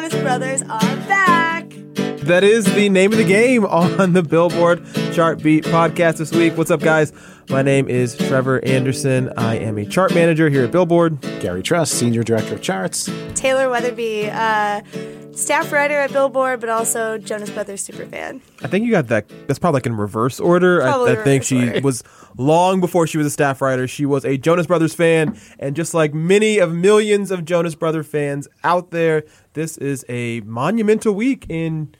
Jonas Brothers are back. That is the name of the game on the Billboard Chart Beat podcast this week. What's up, guys? My name is Trevor Anderson. I am a chart manager here at Billboard. Gary Trust, Senior Director of Charts. Taylor Weatherby, uh, staff writer at Billboard, but also Jonas Brothers superfan. I think you got that. That's probably like in reverse order. I, Probably I think she order. was long before she was a staff writer. She was a Jonas Brothers fan, and just like many of millions of Jonas Brother fans out there, this is a monumental week in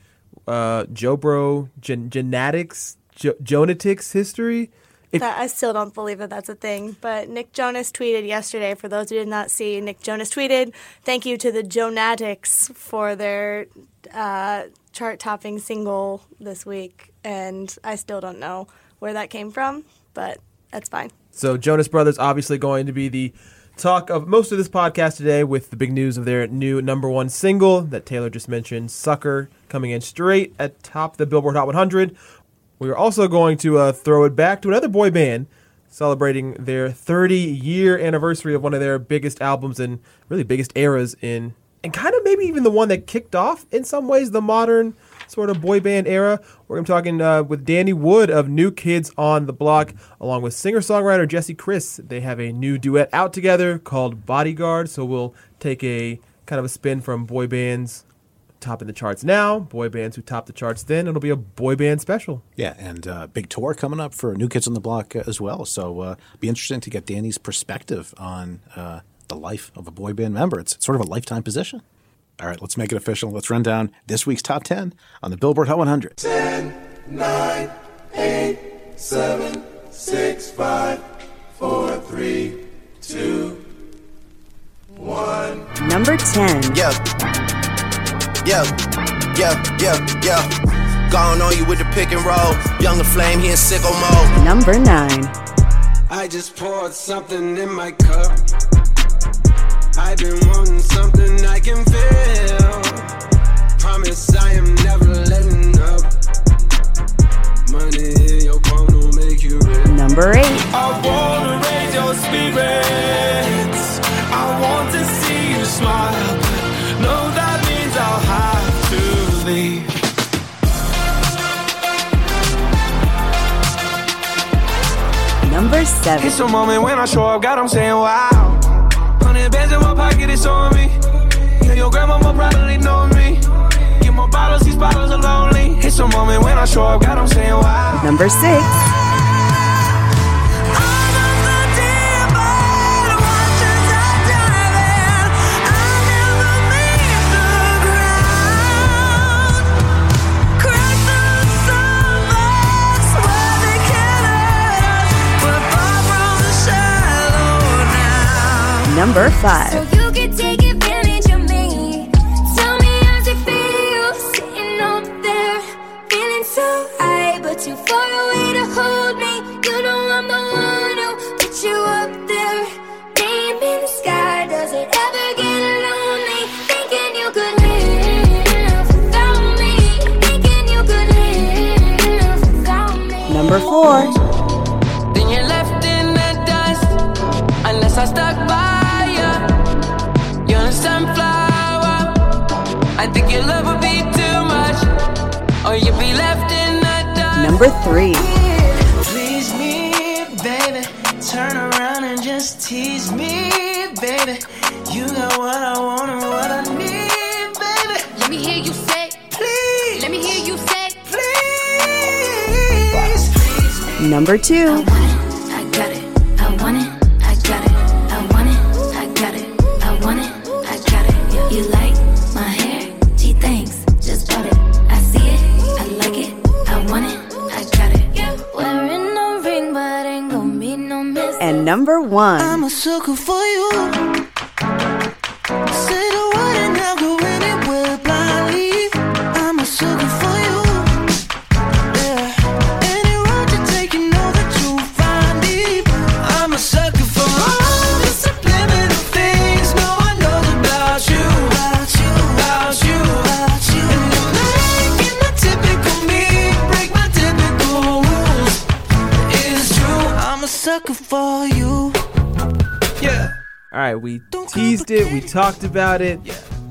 uh, Joe Bro gen- genetics, jo- Jonatics history. If- I still don't believe that that's a thing. But Nick Jonas tweeted yesterday. For those who did not see, Nick Jonas tweeted, "Thank you to the Jonatics for their uh, chart-topping single this week." And I still don't know where that came from, but that's fine. So Jonas Brothers obviously going to be the talk of most of this podcast today with the big news of their new number one single that Taylor just mentioned, Sucker, coming in straight at top the Billboard Hot 100. We are also going to uh, throw it back to another boy band celebrating their 30 year anniversary of one of their biggest albums and really biggest eras in and kind of maybe even the one that kicked off in some ways the modern sort of boy band era. Where I'm talking uh, with Danny Wood of New Kids on the Block, along with singer songwriter Jesse Chris. They have a new duet out together called Bodyguard. So we'll take a kind of a spin from boy bands topping the charts now, boy bands who top the charts then. It'll be a boy band special. Yeah, and uh, big tour coming up for New Kids on the Block uh, as well. So uh, be interesting to get Danny's perspective on uh, the life of a boy band member. It's sort of a lifetime position. All right, let's make it official. Let's run down this week's top 10 on the Billboard Hot 100. 10, 9, 8, 7, 6, 5, 4, 3, 2, 1. Number 10. Yeah. Yeah. Yeah. Yeah. Yeah. Gone on you with the pick and roll. Young La Flame, he in sicko mode. Number 9. I just poured something in my cup. I've been wanting something I can feel. Promise I am never letting up. Money in your palm will make you rich. Number 8. I wanna raise your spirits. I want to see you smile. No, that means I'll have to leave. Number 7. It's a moment when I show up, God, I'm saying wow. Hundred bands in my pocket, it's on me. Yeah, your grandma probably know me. Get more bottles, these bottles are lonely. It's a moment when I show up, God, I'm saying wow. Number 6. Number 5. Number four. Then you're left in the dust unless I stuck by you. You're a sunflower. I think your love would be too much, or you'd be left in the dust. Number three. No miss. And number I'm one. a sucker for you. We teased it, we talked about it.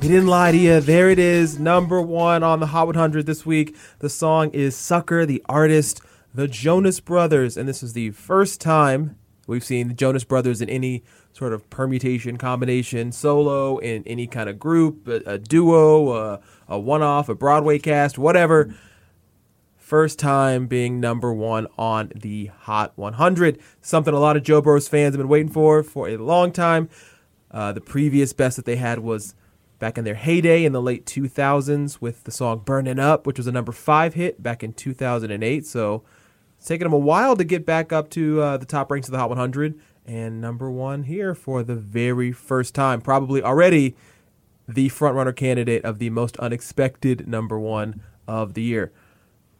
We didn't lie to you. There it is, number one on the Hot 100 this week. The song is Sucker, the artist, the Jonas Brothers. And this is the first time we've seen the Jonas Brothers in any sort of permutation, combination, solo, in any kind of group, a, a duo, a, a one off, a Broadway cast, whatever. First time being number one on the Hot 100. Something a lot of Joe Bros fans have been waiting for for a long time. Uh, the previous best that they had was back in their heyday in the late 2000s with the song Burning Up, which was a number five hit back in 2008. So it's taken them a while to get back up to uh, the top ranks of the Hot 100 and number one here for the very first time. Probably already the frontrunner candidate of the most unexpected number one of the year.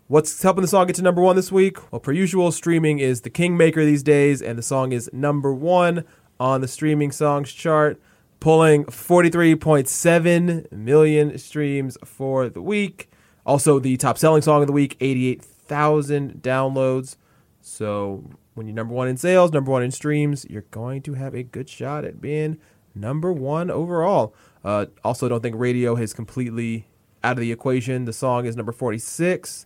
What's helping the song get to number one this week? Well, per usual, streaming is the kingmaker these days, and the song is number one on the streaming songs chart, pulling 43.7 million streams for the week. Also, the top selling song of the week, 88,000 downloads. So, when you're number one in sales, number one in streams, you're going to have a good shot at being number one overall. Uh, also, don't think radio is completely out of the equation. The song is number 46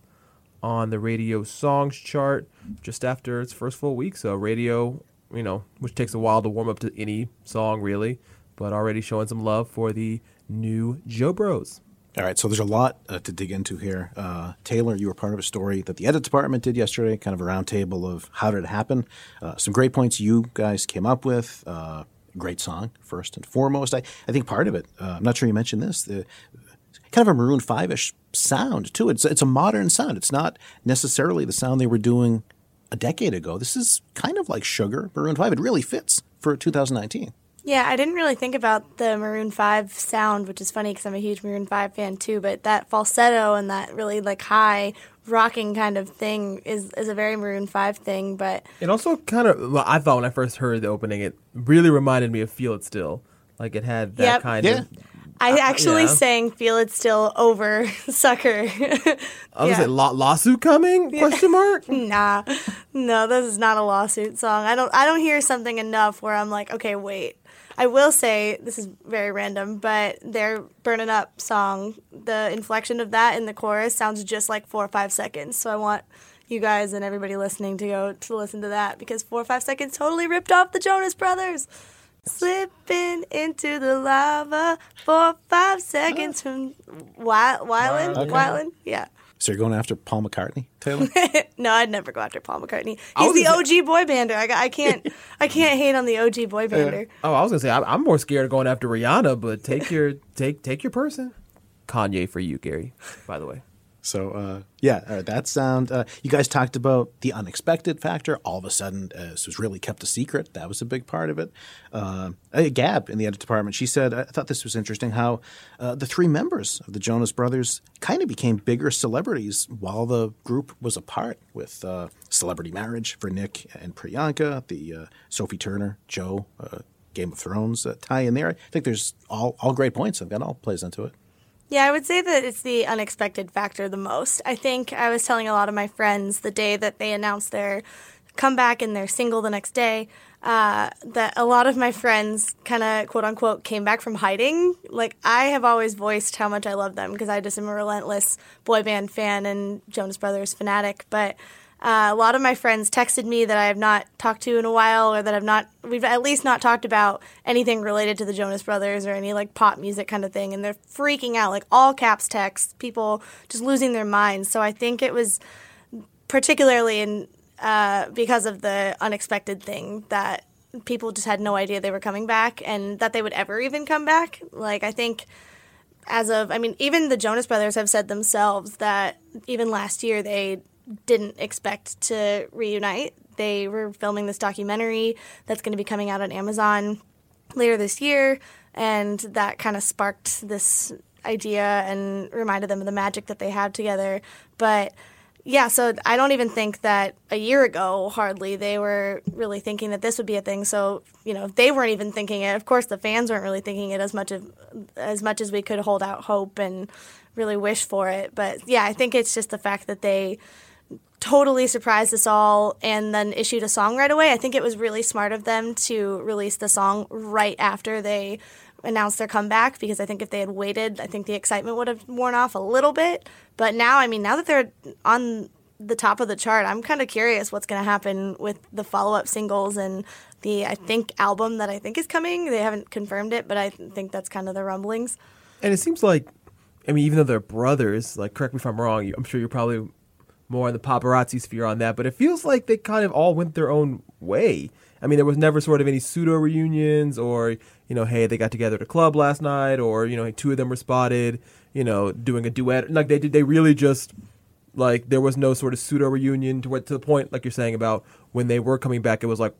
on the radio songs chart just after its first full week. So radio, you know, which takes a while to warm up to any song really, but already showing some love for the new Joe Bros. All right, so there's a lot uh, to dig into here. Uh, Taylor, you were part of a story that the edit department did yesterday, kind of a roundtable of how did it happen. Uh, some great points you guys came up with. Uh, great song, first and foremost. I, I think part of it, uh, I'm not sure you mentioned this, the kind of a Maroon 5 ish sound, too. It's, it's a modern sound. It's not necessarily the sound they were doing a decade ago. This is kind of like Sugar, Maroon 5. It really fits for 2019. Yeah, I didn't really think about the Maroon 5 sound, which is funny because I'm a huge Maroon 5 fan too, but that falsetto and that really like high rocking kind of thing is, is a very Maroon 5 thing, but It also kind of, well, I thought when I first heard the opening, it really reminded me of Feel It Still. Like it had that Yep. kind Yeah. of. I uh, actually yeah. sang Feel It Still over Sucker. Oh, I was Yeah. like, law- lawsuit coming? Question mark? nah. No, this is not a lawsuit song. I don't I don't hear something enough where I'm like, okay, wait. I will say this is very random, but their "Burning Up" song, the inflection of that in the chorus sounds just like four or five seconds. So I want you guys and everybody listening to go to listen to that because four or five seconds totally ripped off the Jonas Brothers. Slipping into the lava for five seconds from Wy- Wyland. Okay. Wyland, yeah. So you're going after Paul McCartney, Taylor? No, I'd never go after Paul McCartney. He's the gonna OG boy bander. I, I can't I can't hate on the OG boy bander. Oh, I was gonna say I, I'm more scared of going after Rihanna, but take your take take your person. Kanye for you, Gary. By the way, So uh, yeah, right, that sound. Uh, you guys talked about the unexpected factor. All of a sudden, uh, this was really kept a secret. That was a big part of it. Uh, uh, Gab in the edit department, she said, I thought this was interesting how uh, the three members of the Jonas Brothers kind of became bigger celebrities while the group was apart. With uh, celebrity marriage for Nick and Priyanka, the uh, Sophie Turner, Joe, uh, Game of Thrones uh, tie in there. I think there's all all great points. I've got all plays into it. Yeah, I would say that it's the unexpected factor the most. I think I was telling a lot of my friends the day that they announced their comeback and their single the next day uh, that a lot of my friends kind of quote unquote came back from hiding. Like, I have always voiced how much I love them because I just am a relentless boy band fan and Jonas Brothers fanatic. But uh, a lot of my friends texted me that I have not talked to in a while, or that I've not, we've at least not talked about anything related to the Jonas Brothers or any like pop music kind of thing. And they're freaking out, like all caps texts, people just losing their minds. So I think it was particularly in, uh, because of the unexpected thing that people just had no idea they were coming back and that they would ever even come back. Like, I think as of, I mean, even the Jonas Brothers have said themselves that even last year they didn't expect to reunite. They were filming this documentary that's going to be coming out on Amazon later this year, and that kind of sparked this idea and reminded them of the magic that they had together. But yeah, so I don't even think that a year ago, hardly, they were really thinking that this would be a thing. So, you know, they weren't even thinking it. Of course, the fans weren't really thinking it as much of as much as we could hold out hope and really wish for it. But yeah, I think it's just the fact that they totally surprised us all and then issued a song right away. I think it was really smart of them to release the song right after they announced their comeback because I think if they had waited, I think the excitement would have worn off a little bit. But now, I mean, now that they're on the top of the chart, I'm kind of curious what's going to happen with the follow up singles and the, I think, album that I think is coming. They haven't confirmed it, but I think that's kind of the rumblings. And it seems like, I mean, even though they're brothers, like, correct me if I'm wrong, I'm sure you're probably more in the paparazzi sphere on that, but it feels like they kind of all went their own way. I mean, there was never sort of any pseudo reunions or, you know, hey, they got together at a club last night or, you know, two of them were spotted, you know, doing a duet. Like, they did, they really just, like, there was no sort of pseudo reunion to to the point, like you're saying about when they were coming back, it was like,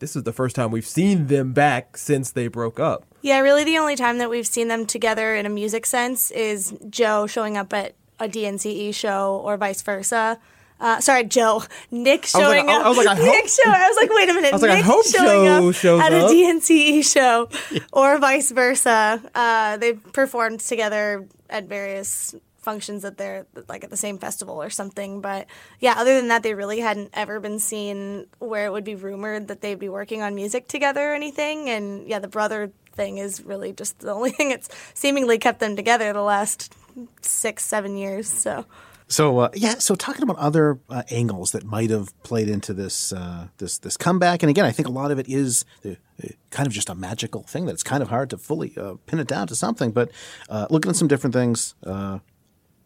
this is the first time we've seen them back since they broke up. Yeah, really the only time that we've seen them together in a music sense is Joe showing up at a DNCE show or vice versa. Uh, sorry, Joe. Nick I like- showing I- up. I was like, I Nick hope- show. I was like, wait a minute. I was like, I Nick hope showing Joe up at a DNCE show or vice versa. Uh, they've performed together at various functions that they're like at the same festival or something. But yeah, other than that, they really hadn't ever been seen where it would be rumored that they'd be working on music together or anything. And yeah, the brother thing is really just the only thing that's seemingly kept them together the last six, seven years. So. So uh, yeah, so talking about other uh, angles that might have played into this uh, this this comeback, and again, I think a lot of it is uh, uh, kind of just a magical thing that it's kind of hard to fully uh, pin it down to something. But uh, looking at some different things,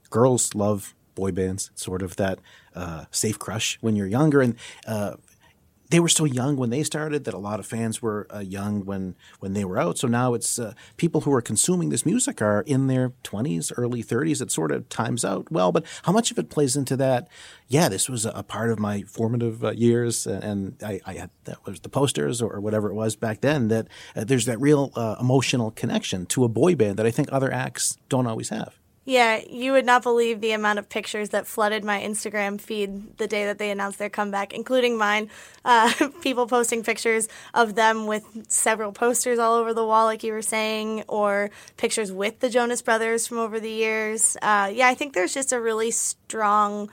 girls love boy bands, sort of that safe crush when you're younger, and they were so young when they started that a lot of fans were uh, young when when they were out. So now it's uh, people who are consuming this music are in their 20s, early 30s. It sort of times out well, but how much of it plays into that? Yeah, this was a, part of my formative uh, years, and I, I had that was the posters or whatever it was back then. That uh, there's that real uh, emotional connection to a boy band that I think other acts don't always have. Yeah, you would not believe the amount of pictures that flooded my Instagram feed the day that they announced their comeback, including mine. Uh, people posting pictures of them with several posters all over the wall, like you were saying, or pictures with the Jonas Brothers from over the years. Uh, yeah, I think there's just a really strong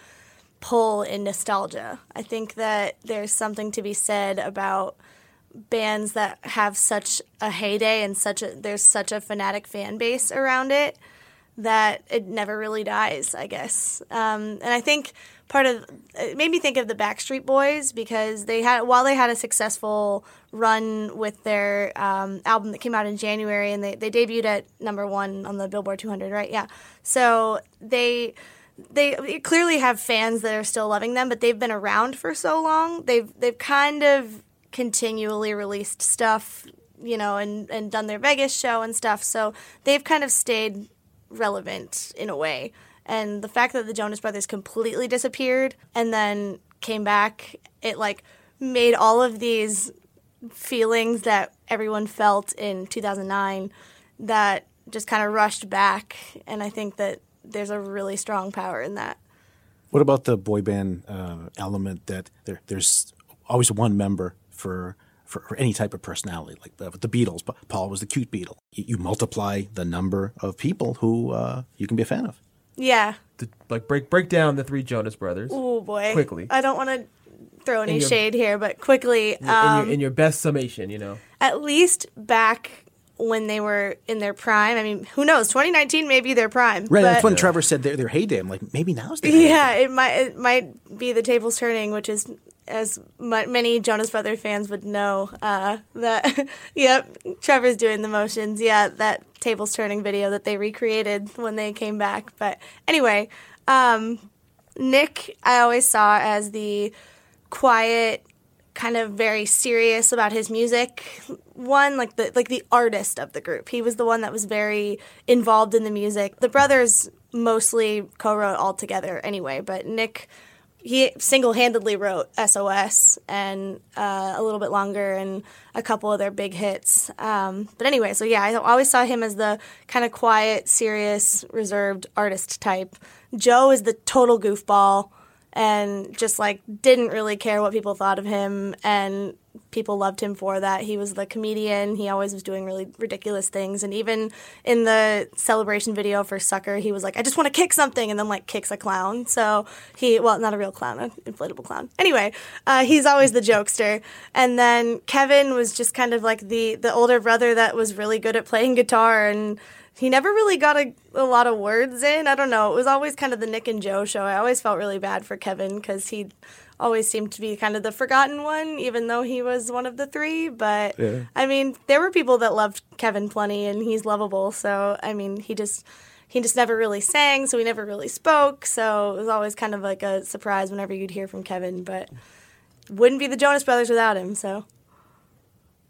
pull in nostalgia. I think that there's something to be said about bands that have such a heyday and such a there's such a fanatic fan base around it that it never really dies, I guess. Um, and I think part of it made me think of the Backstreet Boys because they had while they had a successful run with their um, album that came out in January and they, they debuted at number one on the Billboard 200, right? Yeah. So they they clearly have fans that are still loving them, but they've been around for so long. They've they've kind of continually released stuff, you know, and and done their Vegas show and stuff. So they've kind of stayed relevant in a way. And the fact that the Jonas Brothers completely disappeared and then came back, it like made all of these feelings that everyone felt in 2009 that just kind of rushed back. And I think that there's a really strong power in that. What about the boy band uh, element that there, there's always one member for for, for any type of personality. Like with the Beatles, Paul was the cute Beatle. You, you multiply the number of people who uh, you can be a fan of. Yeah. To, like break break down the three Jonas Brothers. Oh boy. Quickly. I don't want to throw any your- shade here, but quickly. in, Um, your, in your best summation, you know. at least back when they were in their prime. I mean, who knows? 2019 may be their prime. Right. that's but- when Trevor said their, their heyday. I'm like, maybe now's the heyday. Yeah, it might it might be the tables turning, which is as many Jonas Brother fans would know uh, that. yep, Trevor's doing the motions. Yeah, that tables turning video that they recreated when they came back. But anyway, um, Nick, I always saw as the quiet, kind of very serious about his music one like the like the artist of the group he was the one that was very involved in the music the brothers mostly co-wrote all together anyway but nick he single-handedly wrote sos and uh, a little bit longer and a couple of their big hits. Um, but anyway so yeah i always saw him as the kind of quiet serious reserved artist type. Joe is the total goofball and just like didn't really care what people thought of him and people loved him for that. He was the comedian. He always was doing really ridiculous things and even in the celebration video for sucker he was like i just want to kick something and then like kicks a clown. So he well not a real clown an inflatable clown. Anyway uh, he's always the jokester. And then kevin was just kind of like the the older brother that was really good at playing guitar and he never really got a, a lot of words in. I don't know. It was always kind of the Nick and Joe show. I always felt really bad for Kevin because he always seemed to be kind of the forgotten one, even though he was one of the three. But Yeah. I mean, there were people that loved Kevin plenty, and he's lovable. So I mean, he just he just never really sang, so he never really spoke. So it was always kind of like a surprise whenever you'd hear from Kevin. But wouldn't be the Jonas Brothers without him. So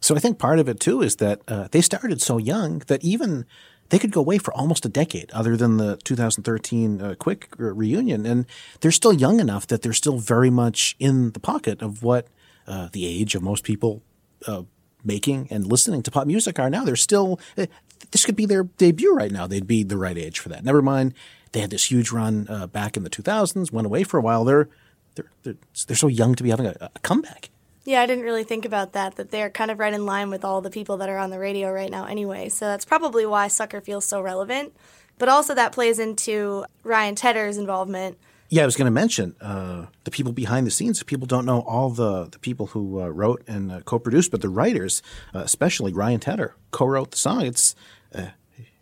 So I think part of it too is that uh, they started so young that even they could go away for almost a decade, other than the 2013 uh, quick re- reunion, and they're still young enough that they're still very much in the pocket of what uh, the age of most people uh, making and listening to pop music are now. They're still uh, this could be their debut right now. They'd be the right age for that. Never mind, they had this huge run uh, back in the 2000s, went away for a while. They're they're they're, they're so young to be having a, a comeback. Yeah, I didn't really think about that, that they're kind of right in line with all the people that are on the radio right now anyway. So that's probably why Sucker feels so relevant. But also that plays into Ryan Tedder's involvement. Yeah, I was going to mention uh, the people behind the scenes. People don't know all the, the people who uh, wrote and uh, co-produced, but the writers, uh, especially Ryan Tedder, co-wrote the song. It's uh,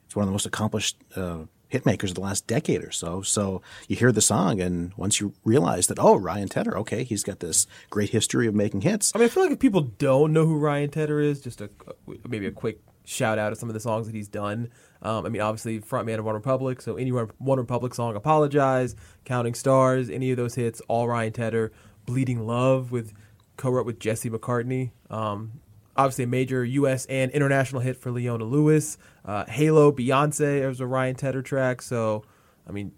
it's one of the most accomplished uh, hit makers of the last decade or so. So you hear the song, and once you realize that, oh, Ryan Tedder, okay, he's got this great history of making hits. I mean, I feel like if people don't know who Ryan Tedder is, just a maybe a quick shout out of some of the songs that he's done. Um, I mean, obviously, frontman of One Republic, so any One Republic song, "Apologize," "Counting Stars," any of those hits, all Ryan Tedder. "Bleeding Love" with co-wrote with Jesse McCartney. Um, obviously, a major U.S. and international hit for Leona Lewis. Uh, "Halo," Beyonce, was a Ryan Tedder track. So, I mean,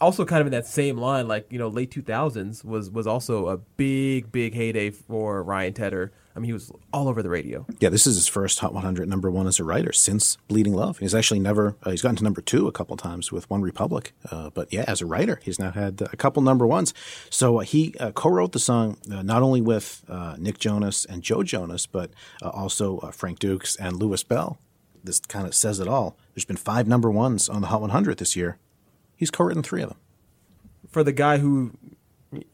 also kind of in that same line, like you know, late two thousands was was also a big big heyday for Ryan Tedder. I mean, he was all over the radio. Yeah, this is his first Hot 100 number one as a writer since Bleeding Love. He's actually never, uh, he's gotten to number two a couple times with One Republic. Uh, but yeah, as a writer, he's now had a couple number ones. So uh, he uh, co wrote the song uh, not only with uh, Nick Jonas and Joe Jonas, but uh, also uh, Frank Dukes and Louis Bell. This kind of says it all. There's been five number ones on the Hot 100 this year. He's co written three of them. For the guy who,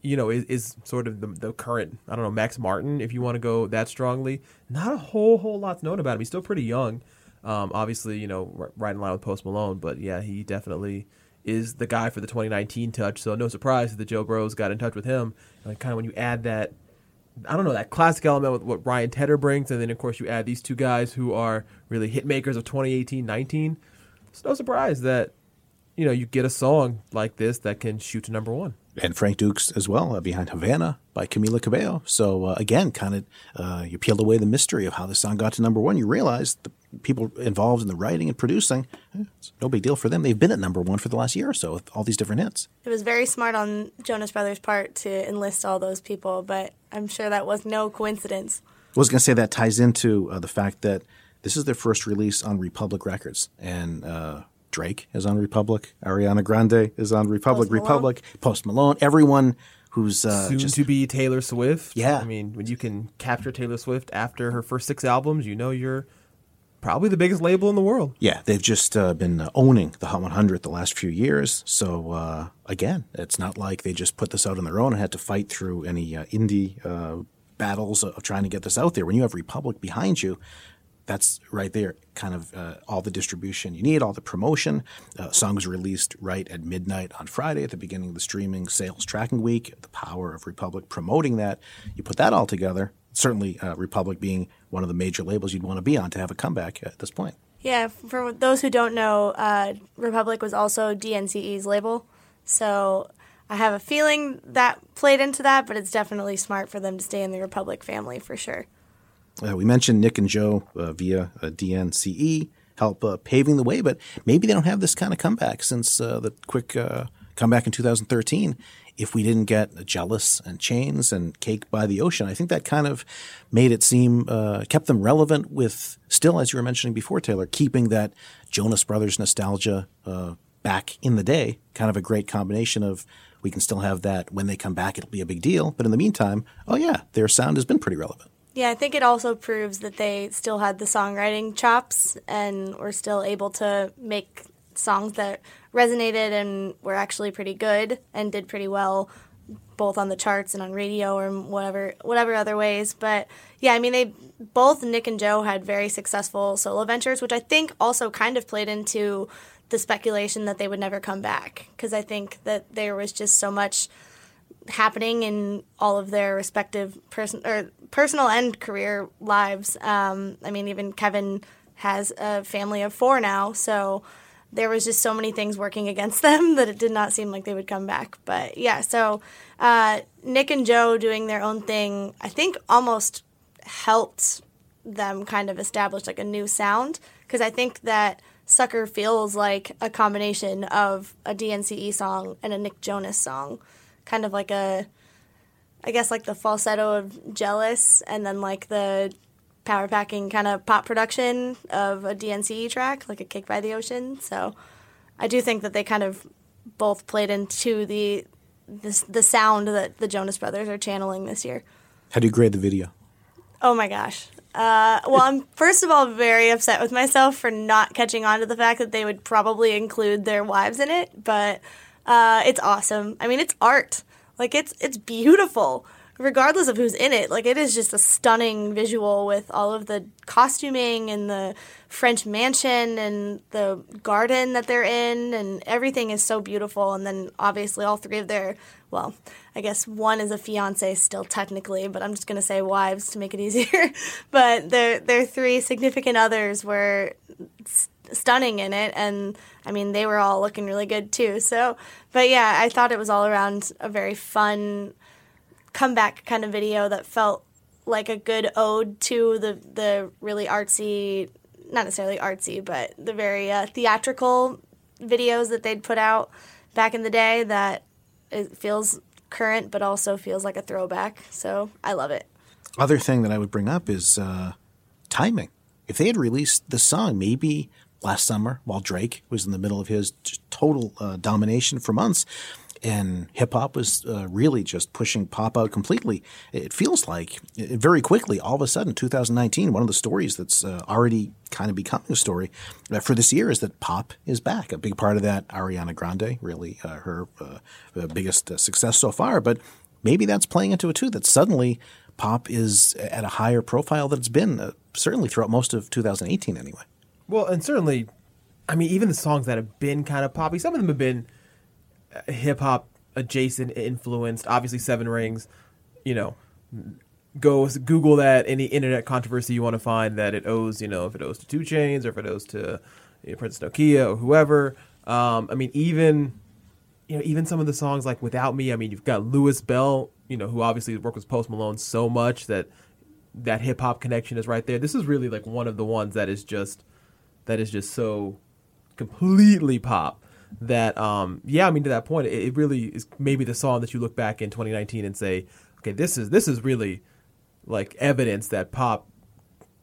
you know, is, is sort of the, the current, I don't know, Max Martin, if you want to go that strongly, not a whole whole lot's known about him. He's still pretty young. Um, obviously, you know, right in line with Post Malone, but yeah, he definitely is the guy for the 2019 touch. So no surprise that Joe Bros got in touch with him. Like kind of when you add that, I don't know, that classic element with what Ryan Tedder brings, and then of course you add these two guys who are really hit makers of 2018-19. It's no surprise that you know you get a song like this that can shoot to number one. And Frank Dukes as well, uh, behind Havana by Camila Cabello. So uh, again, kind of uh, you peeled away the mystery of how the song got to number one. You realize the people involved in the writing and producing, eh, it's no big deal for them. They've been at number one for the last year or so with all these different hits. It was very smart on Jonas Brothers' part to enlist all those people, but I'm sure that was no coincidence. I was going to say that ties into uh, the fact that this is their first release on Republic Records, and uh, Drake is on Republic, Ariana Grande is on Republic, Post Republic, Post Malone. Everyone who's uh, Soon just to be Taylor Swift. Yeah. I mean, when you can capture Taylor Swift after her first six albums, you know you're probably the biggest label in the world. Yeah, they've just uh, been uh, owning the Hot 100 the last few years. So uh, again, it's not like they just put this out on their own and had to fight through any uh, indie uh, battles of trying to get this out there. When you have Republic behind you, that's right there, kind of uh, all the distribution you need, all the promotion. Uh, songs released right at midnight on Friday at the beginning of the streaming sales tracking week. The power of Republic promoting that. You put that all together. Certainly, uh, Republic being one of the major labels you'd want to be on to have a comeback at this point. Yeah, for those who don't know, uh, Republic was also DNCE's label. So I have a feeling that played into that, but it's definitely smart for them to stay in the Republic family for sure. Uh, we mentioned Nick and Joe uh, via uh, DNCE help uh, paving the way, but maybe they don't have this kind of comeback since uh, the quick uh, comeback in 2013. If we didn't get Jealous and Chains and Cake by the Ocean, I think that kind of made it seem, kept them relevant with still, as you were mentioning before, Taylor, keeping that Jonas Brothers nostalgia back in the day. Kind of a great combination of we can still have that when they come back, it'll be a big deal. But in the meantime, oh yeah, their sound has been pretty relevant. Yeah, I think it also proves that they still had the songwriting chops and were still able to make songs that resonated and were actually pretty good and did pretty well both on the charts and on radio or whatever whatever other ways. But yeah, I mean they both Nick and Joe had very successful solo ventures, which I think also kind of played into the speculation that they would never come back because I think that there was just so much happening in all of their respective person or personal and career lives. Um, I mean, even Kevin has a family of four now, so there was just so many things working against them that it did not seem like they would come back. But yeah, so uh, Nick and Joe doing their own thing, I think almost helped them kind of establish like a new sound because I think that Sucker feels like a combination of a DNCE song and a Nick Jonas song kind of like a I guess like the falsetto of Jealous and then like the power packing kind of pop production of a DNCE track, like a Kick by the Ocean. So I do think that they kind of both played into the this, the sound that the Jonas Brothers are channeling this year. How do you grade the video? Oh my gosh. Uh, well, I'm first of all very upset with myself for not catching on to the fact that they would probably include their wives in it, but uh, it's awesome. I mean, it's art. Like it's it's beautiful, regardless of who's in it. Like it is just a stunning visual with all of the costuming and the French mansion and the garden that they're in, and everything is so beautiful. And then obviously all three of their well, I guess one is a fiance still technically, but I'm just gonna say wives to make it easier. but their their three significant others were stunning in it and I mean they were all looking really good too. So, but yeah, I thought it was all around a very fun comeback kind of video that felt like a good ode to the the really artsy, not necessarily artsy, but the very uh, theatrical videos that they'd put out back in the day that it feels current but also feels like a throwback. So, I love it. Other thing that I would bring up is uh, timing. If they had released the song maybe last summer while Drake was in the middle of his total uh, domination for months, and hip hop was uh, really just pushing pop out completely. It feels like uh, very quickly, all of a sudden, 2019, one of the stories that's uh, already kind of becoming a story uh, for this year is that pop is back. A big part of that, Ariana Grande, really uh, her uh, biggest success so far. But maybe that's playing into it too, that suddenly pop is at a higher profile than it's been, certainly throughout most of 2018 anyway. Well, and certainly, I mean, even the songs that have been kind of poppy, some of them have been hip hop adjacent influenced. Obviously, Seven Rings, you know, go Google that any internet controversy you want to find that it owes, you know, if it owes to 2 Chainz or if it owes to you know, Nokia or whoever. Um, I mean, even you know, even some of the songs like "Without Me." I mean, you've got Louis Bell, you know, who obviously worked with Post Malone so much that that hip hop connection is right there. This is really like one of the ones that is just that is just so completely pop that um yeah i mean to that point it, it, really is maybe the song that you look back in 2019 and say okay this is this is really like evidence that pop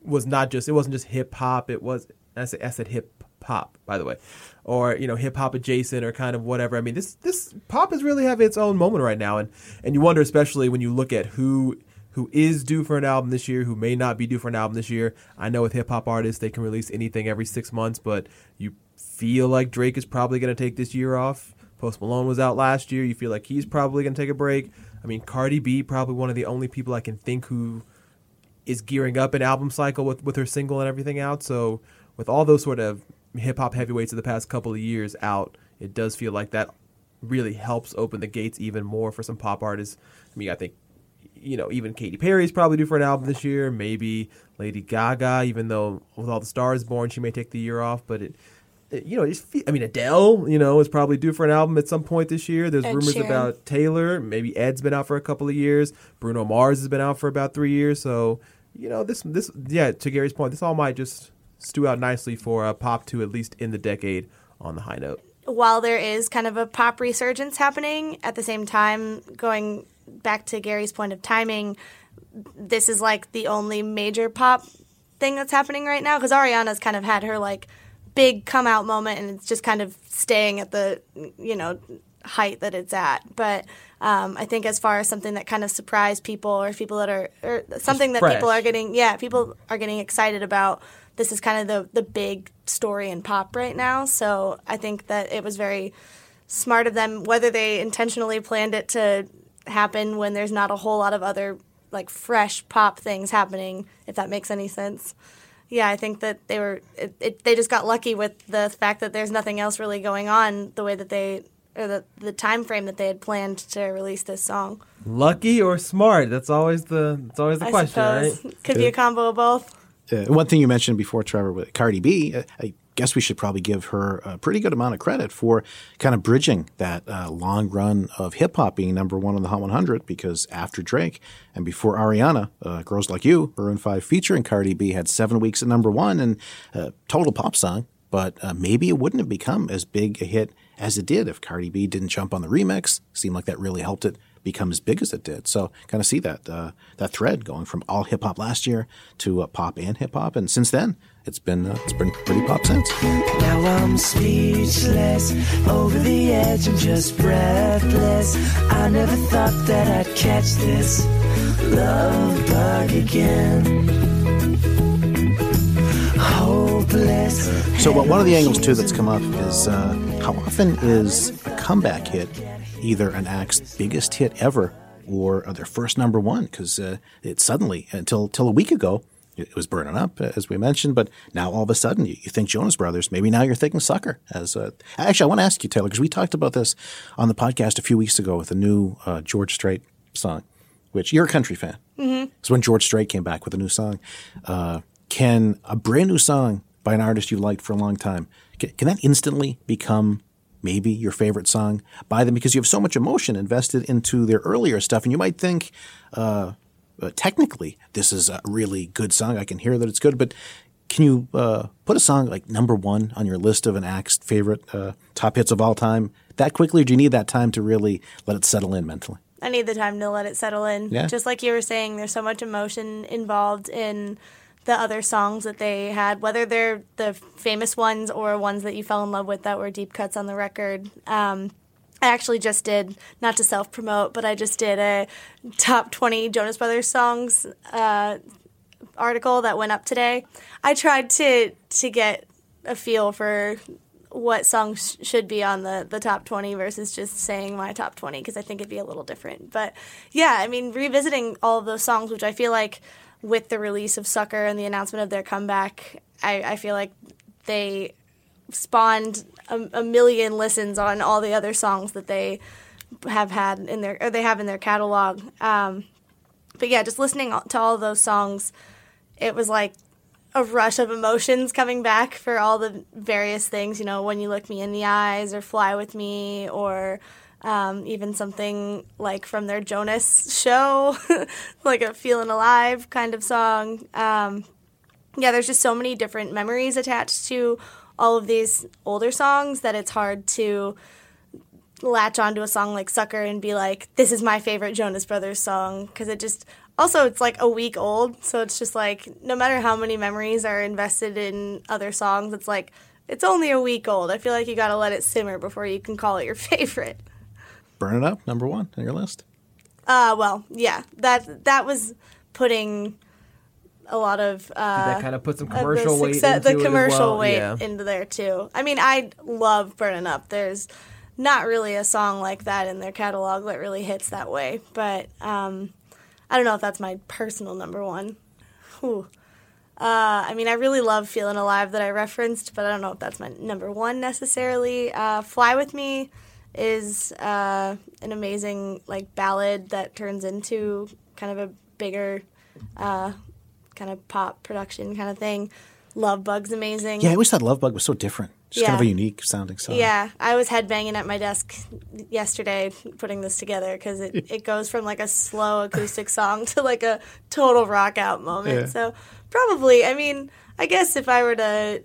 was not just it wasn't just hip hop it was I said, I said hip pop, by the way, or you know hip hop adjacent or kind of whatever. I mean, this this pop is really having its own moment right now, and and you wonder especially when you look at who who is due for an album this year, who may not be due for an album this year. I know with hip hop artists they can release anything every six months, but you feel like Drake is probably going to take this year off. Post Malone was out last year. You feel like he's probably going to take a break. I mean, Cardi B probably one of the only people I can think who is gearing up an album cycle with, with her single and everything out. So with all those sort of hip hop heavyweights of the past couple of years out, it does feel like that really helps open the gates even more for some pop artists. I mean, I think you know even Katy Perry's probably due for an album this year. Maybe Lady Gaga, even though with all the stars born, she may take the year off. But it, it you know, it fe- I mean Adele, you know, is probably due for an album at some point this year. There's Ed rumors about Taylor. Maybe Ed's been out for a couple of years. Bruno Mars has been out for about three years. So you know, this this yeah. To Gary's point, this all might just stew out nicely for uh, pop to at least in the decade on the high note. while there is kind of a pop resurgence happening, at the same time, going back to Gary's point of timing, this is like the only major pop thing that's happening right now because Ariana's kind of had her like big come out moment and it's just kind of staying at the you know height that it's at. But um, I think as far as something that kind of surprised people or people that are or something that people are getting yeah people are getting excited about this is kind of the the big story in pop right now. So I think that it was very smart of them whether they intentionally planned it to happen when there's not a whole lot of other like fresh pop things happening if that makes any sense. Yeah, I think that they were it, it, they just got lucky with the fact that there's nothing else really going on the way that they or the the time frame that they had planned to release this song. Lucky or smart? That's always the that's always the I question, suppose right? could be a combo of both. Uh, one thing you mentioned before, Trevor, with Cardi B, uh, I guess we should probably give her a pretty good amount of credit for kind of bridging that uh, long run of hip hop being number one on the Hot 100 because after Drake and before Ariana, uh, Girls Like You, Maroon 5 featuring Cardi B had seven weeks at number one and uh, total pop song. But uh, maybe it wouldn't have become as big a hit as it did if Cardi B didn't jump on the remix. Seemed like that really helped it become as big as it did. So kind of see that uh, that thread going from all hip hop last year to uh, pop and hip hop, and since then it's been uh, it's been pretty pop since. Now I'm speechless, over the edge and just breathless. I never thought that I'd catch this love bug again. Hopeless. So, well, one of the angles too that's come up is uh, how often is a comeback hit either an act's biggest hit ever or their first number one? Because uh, it suddenly, until till a week ago, it was burning up, as we mentioned, but now all of a sudden you, you think Jonas Brothers. Maybe now you're thinking Sucker. As uh, actually, I want to ask you, Taylor, because we talked about this on the podcast a few weeks ago with a new uh, George Strait song, which you're a country fan. Mm-hmm. So when George Strait came back with a new song, uh, can a brand new song by an artist you've liked for a long time can, can that instantly become maybe your favorite song by them because you have so much emotion invested into their earlier stuff, and you might think. Uh, uh, technically, this is a really good song. I can hear that it's good, but can you uh, put a song like number one on your list of an act's favorite uh, top hits of all time that quickly, or do you need that time to really let it settle in mentally? I need the time to let it settle in. Yeah. Just like you were saying, there's so much emotion involved in the other songs that they had, whether they're the famous ones or ones that you fell in love with that were deep cuts on the record. Um, I actually just did, not to self promote, but I just did a top 20 Jonas Brothers songs uh, article that went up today. I tried to to get a feel for what songs sh- should be on the, the top 20 versus just saying my top 20 because I think it'd be a little different. But yeah, I mean, revisiting all of those songs, which I feel like with the release of Sucker and the announcement of their comeback, I, I feel like they spawned a, a million listens on all the other songs that they have had in their or they have in their catalog. Um, but yeah, just listening to all those songs, it was like a rush of emotions coming back for all the various things. You know, when you look me in the eyes, or fly with me, or um, even something like from their Jonas show, like a feeling alive kind of song. Um, yeah, there's just so many different memories attached to all of these older songs that it's hard to latch onto a song like Sucker and be like, this is my favorite Jonas Brothers song. Because it just, also, it's like a week old. So it's just like, no matter how many memories are invested in other songs, it's like, it's only a week old. I feel like you got to let it simmer before you can call it your favorite. Burn It Up, number one on your list. Uh, well, yeah, that that was putting a lot of uh, that kind of put some of the commercial weight into the it as commercial well. weight Yeah. into there too. I mean, I love Burning Up. There's not really a song like that in their catalog that really hits that way, but um, I don't know if that's my personal number one. Whew. Uh, I mean, I really love Feeling Alive that I referenced, but I don't know if that's my number one necessarily. Uh, Fly With Me is uh, an amazing like ballad that turns into kind of a bigger uh, kind of pop production kind of thing. Love Bug's amazing. Yeah, I always thought Love Bug was so different. Just kind of a unique sounding song. Yeah, I was headbanging at my desk yesterday putting this together because it, it goes from like a slow acoustic song to like a total rock out moment. Yeah. So probably, I mean, I guess if I were to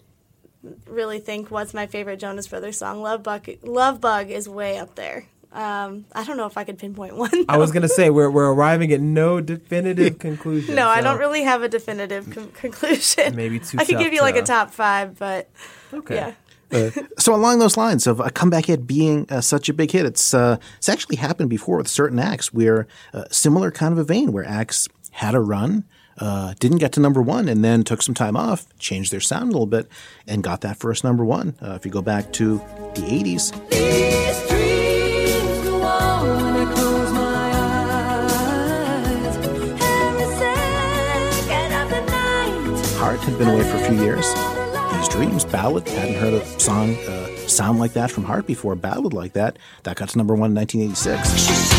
really think what's my favorite Jonas Brothers song, Love Bug, Love Bug is way up there. Um, I don't know if I could pinpoint one. I was gonna say we're we're arriving at no definitive conclusion. no, I don't really have a definitive con- conclusion. Maybe too I could give you like a top five, but Okay. yeah. Uh, so along those lines of a comeback hit being uh, such a big hit, it's uh, it's actually happened before with certain acts where uh, similar kind of a vein where acts had a run, uh, didn't get to number one, and then took some time off, changed their sound a little bit, and got that first number one. Uh, if you go back to the '80s, Heart had been away for a few years. These Dreams ballad hadn't heard a song uh, sound like that from Heart before. A ballad like that that got to number one in 1986.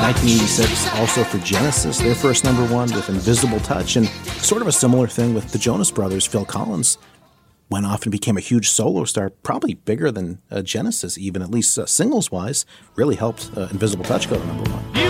1986, also for Genesis, their first number one with Invisible Touch, and sort of a similar thing with the Jonas Brothers. Phil Collins went off and became a huge solo star, probably bigger than uh, Genesis, even at least uh, singles wise. Really helped uh, Invisible Touch go to number one.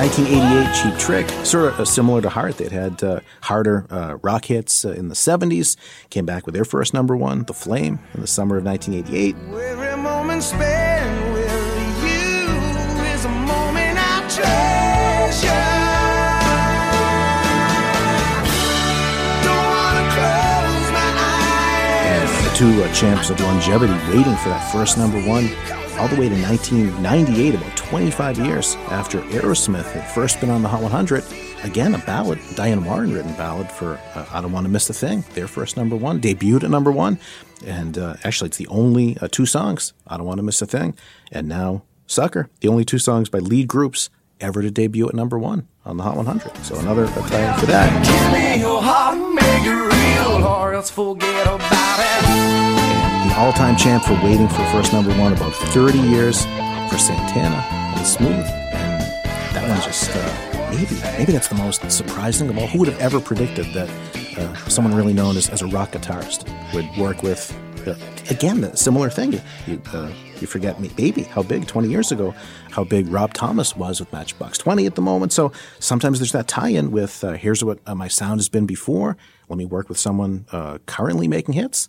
1988 Cheap Trick, sort of uh, similar to Heart. They'd had uh, harder uh, rock hits uh, in the 70s, came back with their first number one, The Flame, in the summer of 1988. Every moment spent with you is a moment I treasure. Don't wanna close my eyes. And the two uh, champs of longevity waiting for that first number one all the way to 1998, about 25 years after Aerosmith had first been on the Hot 100. Again, a ballad, Diane Warren written ballad for uh, I Don't Want to Miss a Thing, their first number one, debuted at number one. And uh, actually, it's the only uh, two songs, I Don't Want to Miss a Thing, and now Sucker, the only two songs by lead groups ever to debut at number one on the Hot 100. So another tie for that. Give me your heart, make it real, or else forget about it. the all-time champ for waiting for first number one about 30 years for Santana and Smooth. And that one's just uh, maybe maybe that's the most surprising of all. Who would have ever predicted that uh, someone really known as, as a rock guitarist would work with uh, again the similar thing. You uh, you forget me, baby, how big 20 years ago, how big Rob Thomas was with Matchbox 20 at the moment. So sometimes there's that tie-in with uh, here's what uh, my sound has been before. Let me work with someone uh, currently making hits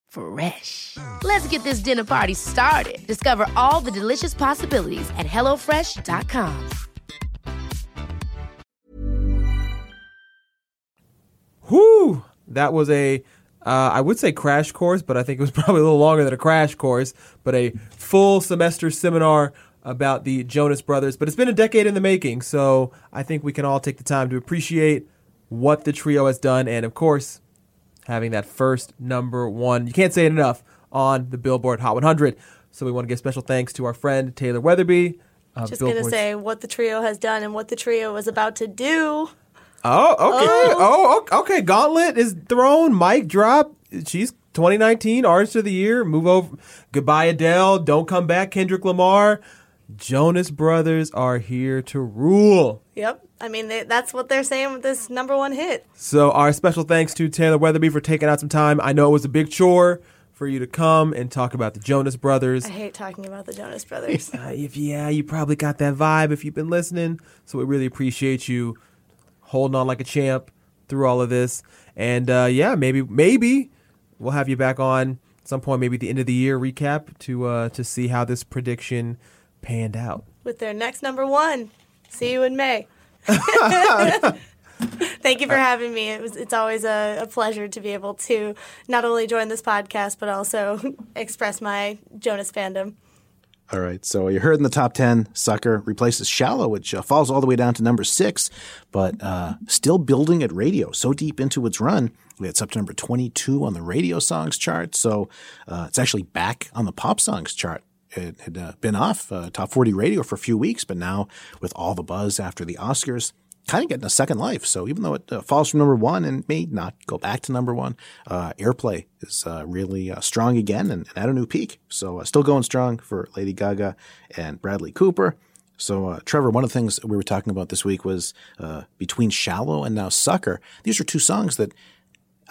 Fresh. Let's get this dinner party started. Discover all the delicious possibilities at hellofresh.com. Whoo! That was a Uh, I would say crash course, but I think it was probably a little longer than a crash course, but a full semester seminar about the Jonas Brothers. But it's been a decade in the making, so I think we can all take the time to appreciate what the trio has done, and of course, having that first number one. You can't say it enough on the Billboard Hot 100. So we want to give special thanks to our friend Taylor Weatherby. Uh, Just gonna say what the trio has done and what the trio is about to do. Oh, okay. Oh, o- okay. Gauntlet is thrown. Mic drop. She's 2019 Artist of the Year. Move over. Goodbye, Adele. Don't come back, Kendrick Lamar. Jonas Brothers are here to rule. Yep. I mean, they, that's what they're saying with this number one hit. So, our special thanks to Taylor Weatherby for taking out some time. I know it was a big chore for you to come and talk about the Jonas Brothers. I hate talking about the Jonas Brothers. Uh, if yeah, you probably got that vibe if you've been listening. So we really appreciate you holding on like a champ through all of this. And uh, yeah, maybe maybe we'll have you back on some point, maybe at the end of the year recap to uh, to see how this prediction panned out. with their next number one. See you in May. Thank you for having me. It was it's always a, a pleasure to be able to not only join this podcast but also express my Jonas fandom. All right. So you heard in the top 10, Sucker replaces Shallow, which uh, falls all the way down to number six, but uh, still building at radio. So deep into its run, it's up to number 22 on the radio songs chart. So uh, it's actually back on the pop songs chart. It had uh, been off uh, top 40 radio for a few weeks, but now with all the buzz after the Oscars, kind of getting a second life. So even though it uh, falls from number one and may not go back to number one, uh, airplay is uh, really uh, strong again and, and at a new peak. So still going strong for Lady Gaga and Bradley Cooper. So, uh, Trevor, one of the things we were talking about this week was uh, between Shallow and now Sucker. These are two songs that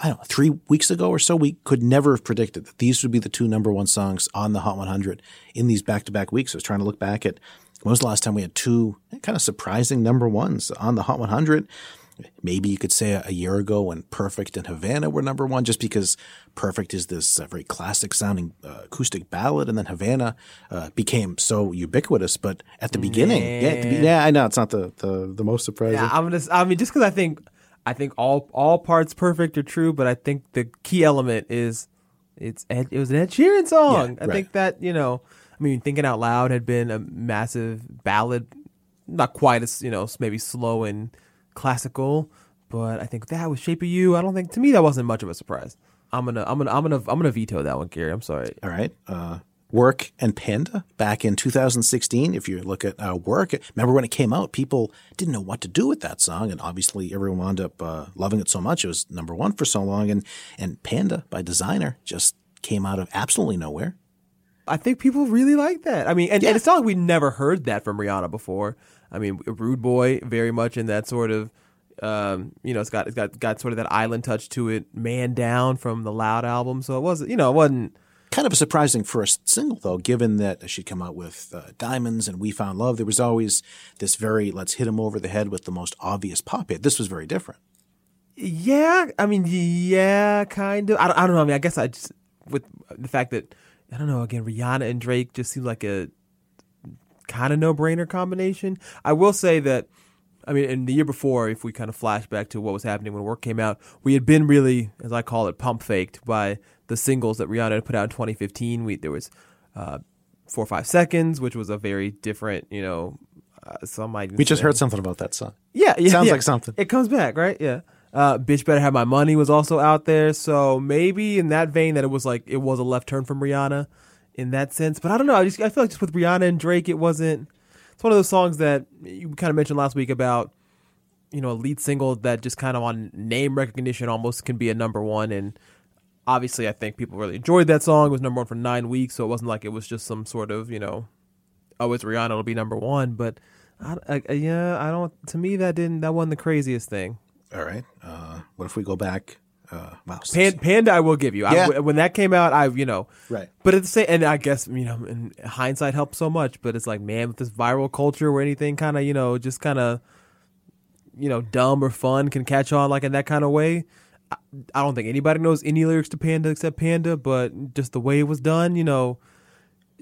I don't know, three weeks ago or so, we could never have predicted that these would be the two number one songs on the Hot 100 in these back to back weeks. I was trying to look back at when was the last time we had two kind of surprising number ones on the Hot 100. Maybe you could say a, year ago when Perfect and Havana were number one, just because Perfect is this uh, very classic sounding uh, acoustic ballad, and then Havana uh, became so ubiquitous. But at the beginning, yeah, at the yeah, I know it's not the, the, the most surprising. Yeah, I'm gonna. I mean, just because I think I think all all parts perfect are true, but I think the key element is it's Ed, it was an Ed Sheeran song. Yeah, I right. think that you know, I mean, thinking out loud had been a massive ballad, not quite as you know maybe slow and classical, but I think that was Shape of You. I don't think to me that wasn't much of a surprise. I'm gonna I'm gonna I'm gonna I'm gonna veto that one, Gary. I'm sorry. All right. Uh, Work and Panda back in 2016. If you look at uh, Work, remember when it came out, people didn't know what to do with that song, and obviously everyone wound up uh, loving it so much. It was number one for so long, and and Panda by Desiigner just came out of absolutely nowhere. I think people really like that. I mean, and, and it's not like we never heard that from Rihanna before. I mean, Rude Boy very much in that sort of, um, you know, it's got it's got got sort of that island touch to it. Man Down from the Loud album, so it wasn't, you know, it wasn't. Kind of a surprising first single, though, given that she'd come out with uh, Diamonds and We Found Love. There was always this very let's hit him over the head with the most obvious pop hit. This was very different. Yeah, I mean, yeah, kind of. I don't, I don't know. I mean, I guess I just with the fact that I don't know. Again, Rihanna and Drake just seems like a kind of no brainer combination. I will say that. I mean, in the year before, if we kind of flash back to what was happening when Work came out, we had been really, as I call it, pump faked by the singles that Rihanna had put out in 2015. We there was uh, four or five seconds, which was a very different, you know. Uh, some might We just say- heard something about that song. yeah, yeah, Sounds yeah. like something. It comes back, right? Yeah. Uh, Bitch Better Have My Money was also out there, so maybe in that vein that it was like it was a left turn from Rihanna in that sense. But I don't know. I just I feel like just with Rihanna and Drake, it wasn't. It's one of those songs that you kind of mentioned last week about you know a lead single that just kind of on name recognition almost can be a number one and. Obviously, I think people really enjoyed that song. It was number one for nine weeks, so it wasn't like it was just some sort of, you know, oh, it's Rihanna, it'll be number one. But I, I, yeah, I don't. To me, that didn't. That wasn't the craziest thing. All right. Uh, what if we go back? Uh, wow. Pan, Panda, I will give you. I- Yeah. when that came out, I you know, Right. But at the same, and I guess you know, in hindsight helps so much. But it's like, man, with this viral culture where anything kind of you know just kind of you know dumb or fun can catch on like in that kind of way. I, don't think anybody knows any lyrics to Panda except Panda, but just the way it was done, you know,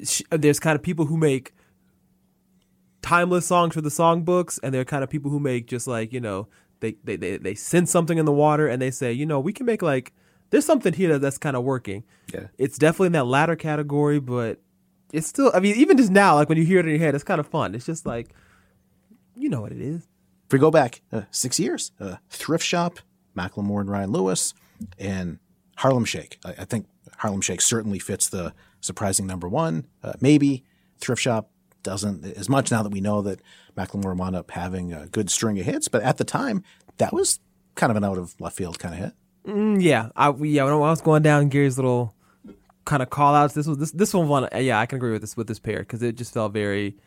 sh- there's kind of people who make timeless songs for the songbooks, and there are kind of people who make just like you know they they they, they sense something in the water and they say you know we can make like there's something here that, that's kind of working. Yeah. It's definitely in that latter category, but it's still. I mean, even just now, like when you hear it in your head, it's kind of fun. It's just like, you know what it is. If we go back uh, six years, uh, Thrift Shop, Macklemore and Ryan Lewis, and Harlem Shake. I, I think Harlem Shake certainly fits the surprising number one. Uh, maybe Thrift Shop doesn't as much now that we know that Macklemore wound up having a good string of hits. But at the time, that was kind of an out of left field kind of hit. Mm, yeah, I yeah. When I was going down Gary's little kind of call outs, this was this this one. yeah, I can agree with this with this pair because it just felt very.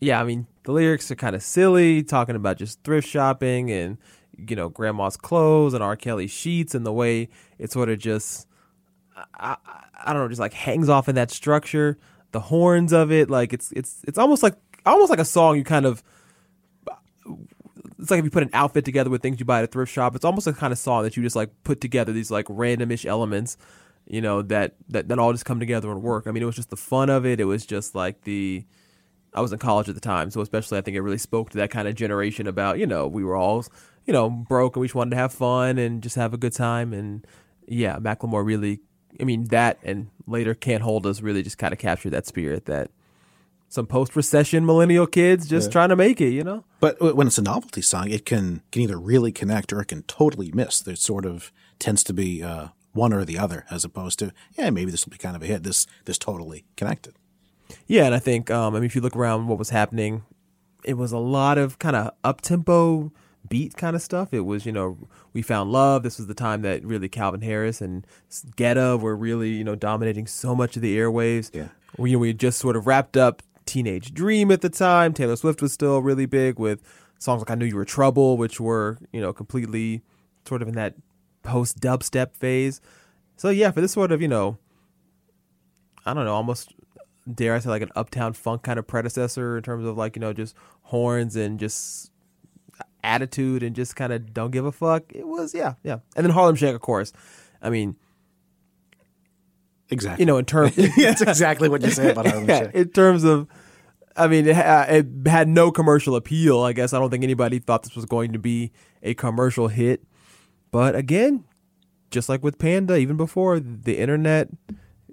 Yeah, I mean the lyrics are kind of silly, talking about just thrift shopping and you know grandma's clothes and R. Kelly sheets and the way it sort of just. I, I, I don't know, just like hangs off in that structure. The horns of it, like it's it's it's almost like almost like a song you kind of it's like if you put an outfit together with things you buy at a thrift shop. It's almost a kind of song that you just like put together these like randomish elements, you know, that that that all just come together and work. I mean, it was just the fun of it. It was just like the I was in college at the time, so especially I think it really spoke to that kind of generation about you know we were all you know broke and we just wanted to have fun and just have a good time and yeah, Macklemore really. I mean that and later can't hold us really just kind of captured that spirit that some post recession millennial kids just Yeah. trying to make it, you know. But when it's a novelty song, it can can either really connect or it can totally miss. There sort of tends to be uh, one or the other, as opposed to yeah, maybe this will be kind of a hit. This this totally connected. Yeah, and I think um, I mean if you look around what was happening, it was a lot of kind of up tempo beat kind of stuff. It was you know we found love. This was the time that really Calvin Harris and Guetta were really you know dominating so much of the airwaves. Yeah, we we just sort of wrapped up Teenage Dream at the time. Taylor Swift was still really big with songs like I Knew You Were Trouble, which were you know completely sort of in that post dubstep phase. So yeah, for this sort of you know I don't know, almost dare I say like an uptown funk kind of predecessor in terms of like, you know, just horns and just attitude and just kind of don't give a fuck. It was yeah, yeah. And then Harlem Shake, of course. I mean, Exactly. you know, in terms That's exactly what you say about Harlem yeah, Shake. in terms of I mean, it, ha- it had no commercial appeal. I guess I don't think anybody thought this was going to be a commercial hit. But again, just like with Panda, even before the internet,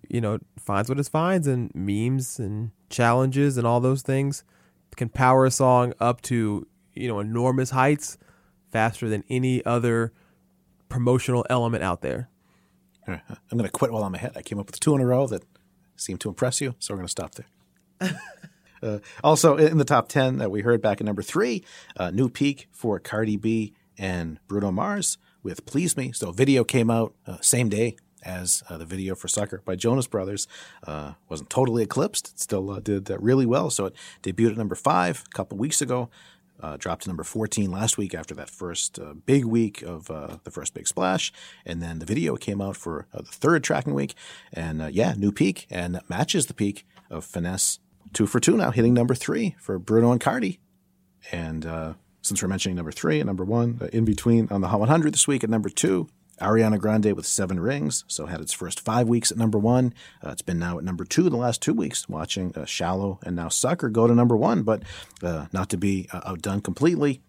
you know, finds what it finds, and memes and challenges and all those things can power a song up to you know enormous heights faster than any other promotional element out there. All right, I'm going to quit while I'm ahead. I came up with two in a row that seem to impress you, so we're going to stop there. uh, also, in the top 10 that we heard back at number three, uh, new peak for Cardi B and Bruno Mars with Please Me. So, video came out uh, same day as uh, the video for Sucker by Jonas Brothers. Uh, wasn't totally eclipsed. It still uh, did uh, really well. So, it debuted at number five a couple weeks ago. Uh, dropped to number 14 last week after that first uh, big week of uh, the first big splash. And then the video came out for uh, the third tracking week. And uh, yeah, new peak and matches the peak of Finesse. Two for two now, hitting number three for Bruno and Cardi. And uh, since we're mentioning number three and number one, in between on the Hot 100 this week at number two, Ariana Grande with seven rings. So had its first five weeks at number one. Uh, it's been now at number two the last two weeks, watching uh, Shallow and now Sucker go to number one, but uh, not to be uh, outdone completely.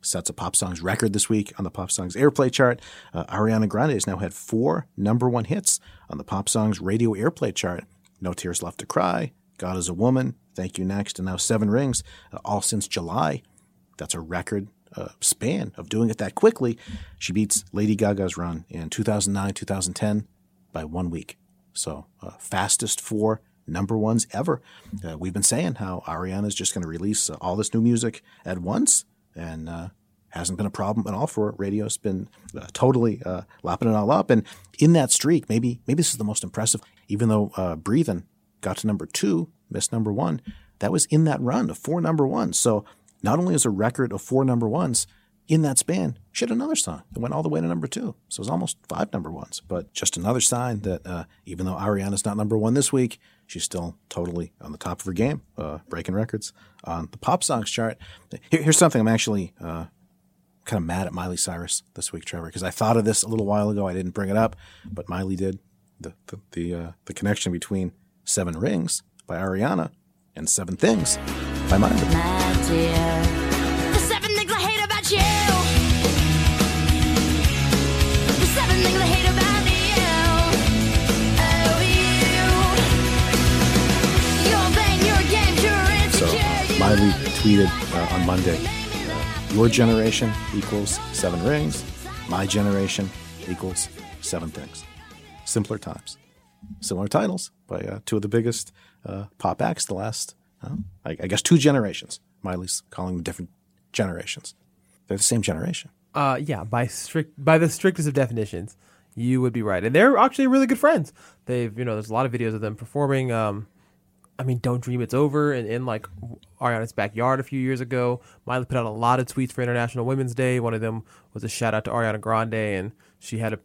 Sets a pop songs record this week on the pop songs airplay chart. Uh, Ariana Grande has now had four number one hits on the pop songs radio airplay chart. No Tears Left to Cry, God is a Woman, Thank You Next, and now Seven Rings, uh, all since July. That's a record uh, span of doing it that quickly. She beats Lady Gaga's run in 2009, 2010 by one week. So, uh, fastest four number ones ever. Uh, we've been saying how Ariana's just going to release uh, all this new music at once, and uh, hasn't been a problem at all for radio. It's been uh, totally uh, lapping it all up. And in that streak, maybe maybe this is the most impressive. Even though uh, "Breathin'" got to number two, missed number one, that was in that run of four number ones. So not only is a record of four number ones in that span, she had another song that went all the way to number two. So it was almost five number ones. But just another sign that uh, even though Ariana's not number one this week, she's still totally on the top of her game, uh, breaking records on the pop songs chart. Here- here's something I'm actually uh, kind of mad at Miley Cyrus this week, Trevor, because I thought of this a little while ago. I didn't bring it up, but Miley did. The the the, uh, the connection between Seven Rings by Ariana and Seven Things by Miley. So, The seven things I hate about you. The seven things I hate about. Oh, Miley tweeted uh, on Monday, uh, "Your generation equals seven rings. My generation equals seven things. Simpler times, similar titles by uh, two of the biggest uh, pop acts the last, I, I guess, two generations." Miley's calling them different generations. They're the same generation. Uh, yeah, by strict by the strictest of definitions, you would be right. And they're actually really good friends. They've you know there's a lot of videos of them performing. Um, I mean, "Don't Dream It's Over" and in like Ariana's backyard a few years ago. Miley put out a lot of tweets for International Women's Day. One of them was a shout out to Ariana Grande, and she had a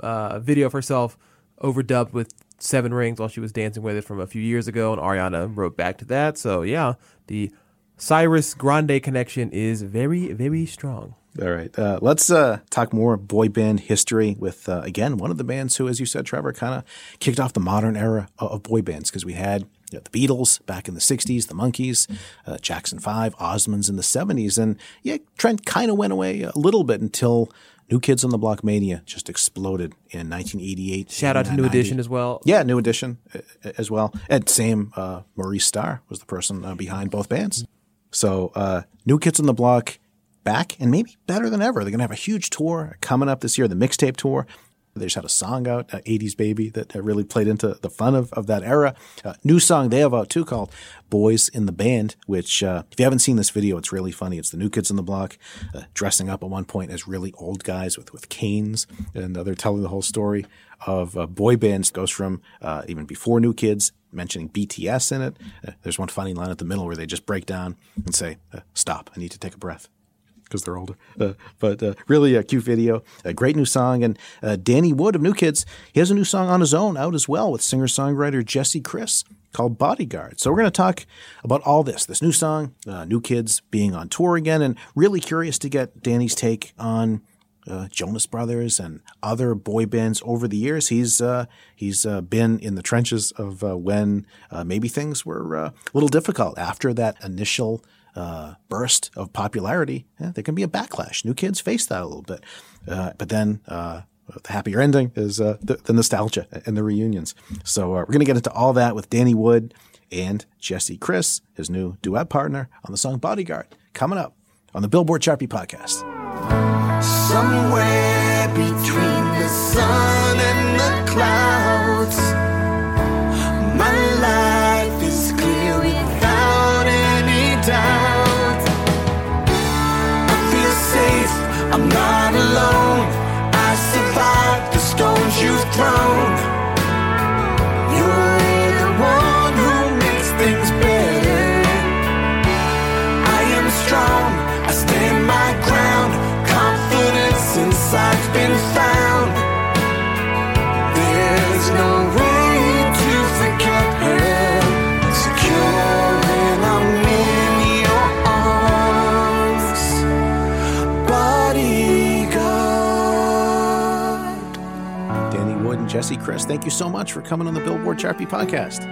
uh, video of herself overdubbed with Seven Rings while she was dancing with it from a few years ago, and Ariana wrote back to that. So yeah, the Cyrus Grande connection is very very strong. All right. Uh, let's uh, talk more boy band history with, uh, again, one of the bands who, as you said, Trevor, kind of kicked off the modern era of, boy bands because we had you know, the Beatles back in the 60s, the Monkees, uh, Jackson 5, Osmonds in the 70s. And yeah, trend kind of went away a little bit until New Kids on the Block Mania just exploded in 1988. Shout out to New Edition as well. Yeah, New Edition as well. And same, uh, Maurice Starr was the person uh, behind both bands. So, uh, New Kids on the Block back and maybe better than ever. They're going to have a huge tour coming up this year, the mixtape tour. They just had a song out, uh, 80s Baby, that, really played into the fun of, of that era. Uh, new song they have out too called Boys in the Band, which, uh, if you haven't seen this video, it's really funny. It's the new kids on the block uh, dressing up at one point as really old guys with, with canes. And they're telling the whole story of uh, boy bands. Goes from uh, even before New Kids, mentioning BTS in it. Uh, there's one funny line at the middle where they just break down and say, uh, Stop, I need to take a breath because they're older. Uh, but uh, really a cute video, a great new song. And uh, Danny Wood of New Kids, he has a new song on his own out as well with singer songwriter Jessie Chris called Bodyguard. So we're going to talk about all this this new song, New Kids being on tour again, and really curious to get Danny's take on. Uh, Jonas Brothers and other boy bands over the years. He's uh, he's uh, been in the trenches of uh, when uh, maybe things were uh, a little difficult after that initial burst of popularity, yeah, there can be a backlash. New kids face that a little bit. But then the happier ending is the, the, nostalgia and the reunions. So we're going to get into all that with Danny Wood and Jessie Chris, his new duet partner on the song Bodyguard, coming up on the Billboard Chart Beat podcast. Somewhere between the sun and the clouds, my life is clear without any doubt. I feel safe, I'm not alone. I survived the stones you've thrown. Jessie Chris, thank you so much for coming on the Billboard Chart Beat podcast.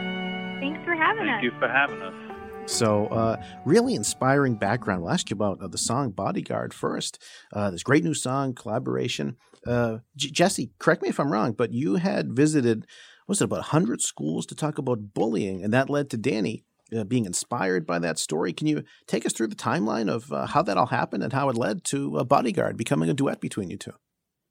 Thanks for having us. Thank you for having us. So, uh, really inspiring background. We'll ask you about uh, the song Bodyguard first. Uh, this great new song, collaboration. Uh, J- Jessie, correct me if I'm wrong, but you had visited, was it about 100 schools to talk about bullying, and that led to Danny uh, being inspired by that story. Can you take us through the timeline of uh, how that all happened and how it led to uh, Bodyguard becoming a duet between you two?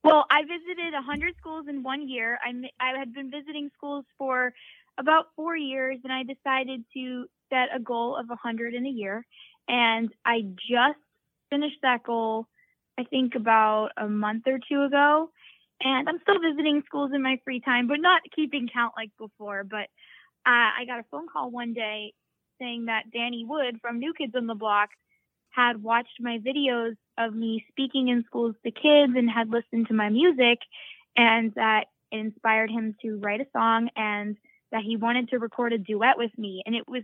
Well, I visited 100 schools in one year. I, I had been visiting schools for about four years, and I decided to set a goal of 100 in a year. And I just finished that goal, I think, about a month or two ago. And I'm still visiting schools in my free time, but not keeping count like before. But uh, I got a phone call one day saying that Danny Wood from New Kids on the Block had watched my videos of me speaking in schools to kids and had listened to my music and that it inspired him to write a song and that he wanted to record a duet with me. And it was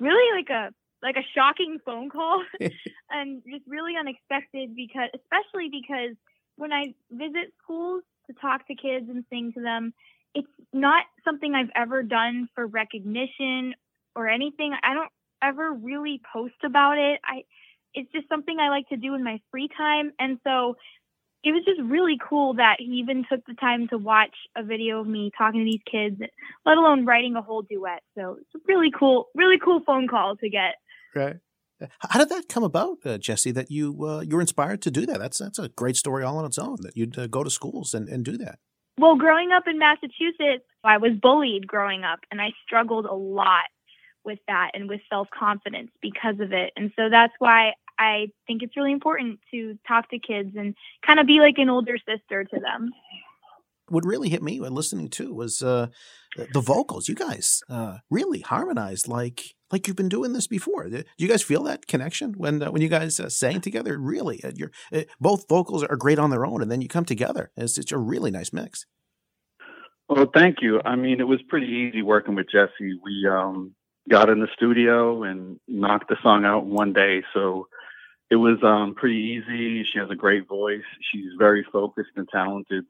really like a like a shocking phone call and just really unexpected because especially because when I visit schools to talk to kids and sing to them it's not something I've ever done for recognition or anything. I don't ever really post about it. I it's just something I like to do in my free time. And so it was just really cool that he even took the time to watch a video of me talking to these kids, let alone writing a whole duet. So it's a really cool, really cool phone call to get. Right. How did that come about, uh, Jessie? That you uh, you're inspired to do that? That's that's a great story all on its own. That you'd uh, go to schools and, and do that. Well, growing up in Massachusetts, I was bullied growing up, and I struggled a lot with that and with self confidence because of it. And so that's why I think it's really important to talk to kids and kind of be like an older sister to them. What really hit me when listening to was uh, the vocals. You guys uh, really harmonized like like you've been doing this before. Do you guys feel that connection when uh, when you guys uh, sang together? Really, uh, you're uh, both vocals are great on their own, and then you come together. It's, it's a really nice mix. Well, thank you. I mean, it was pretty easy working with Jessie. We um, got in the studio and knocked the song out in one day. So it was um, pretty easy. She has a great voice. She's very focused and talented.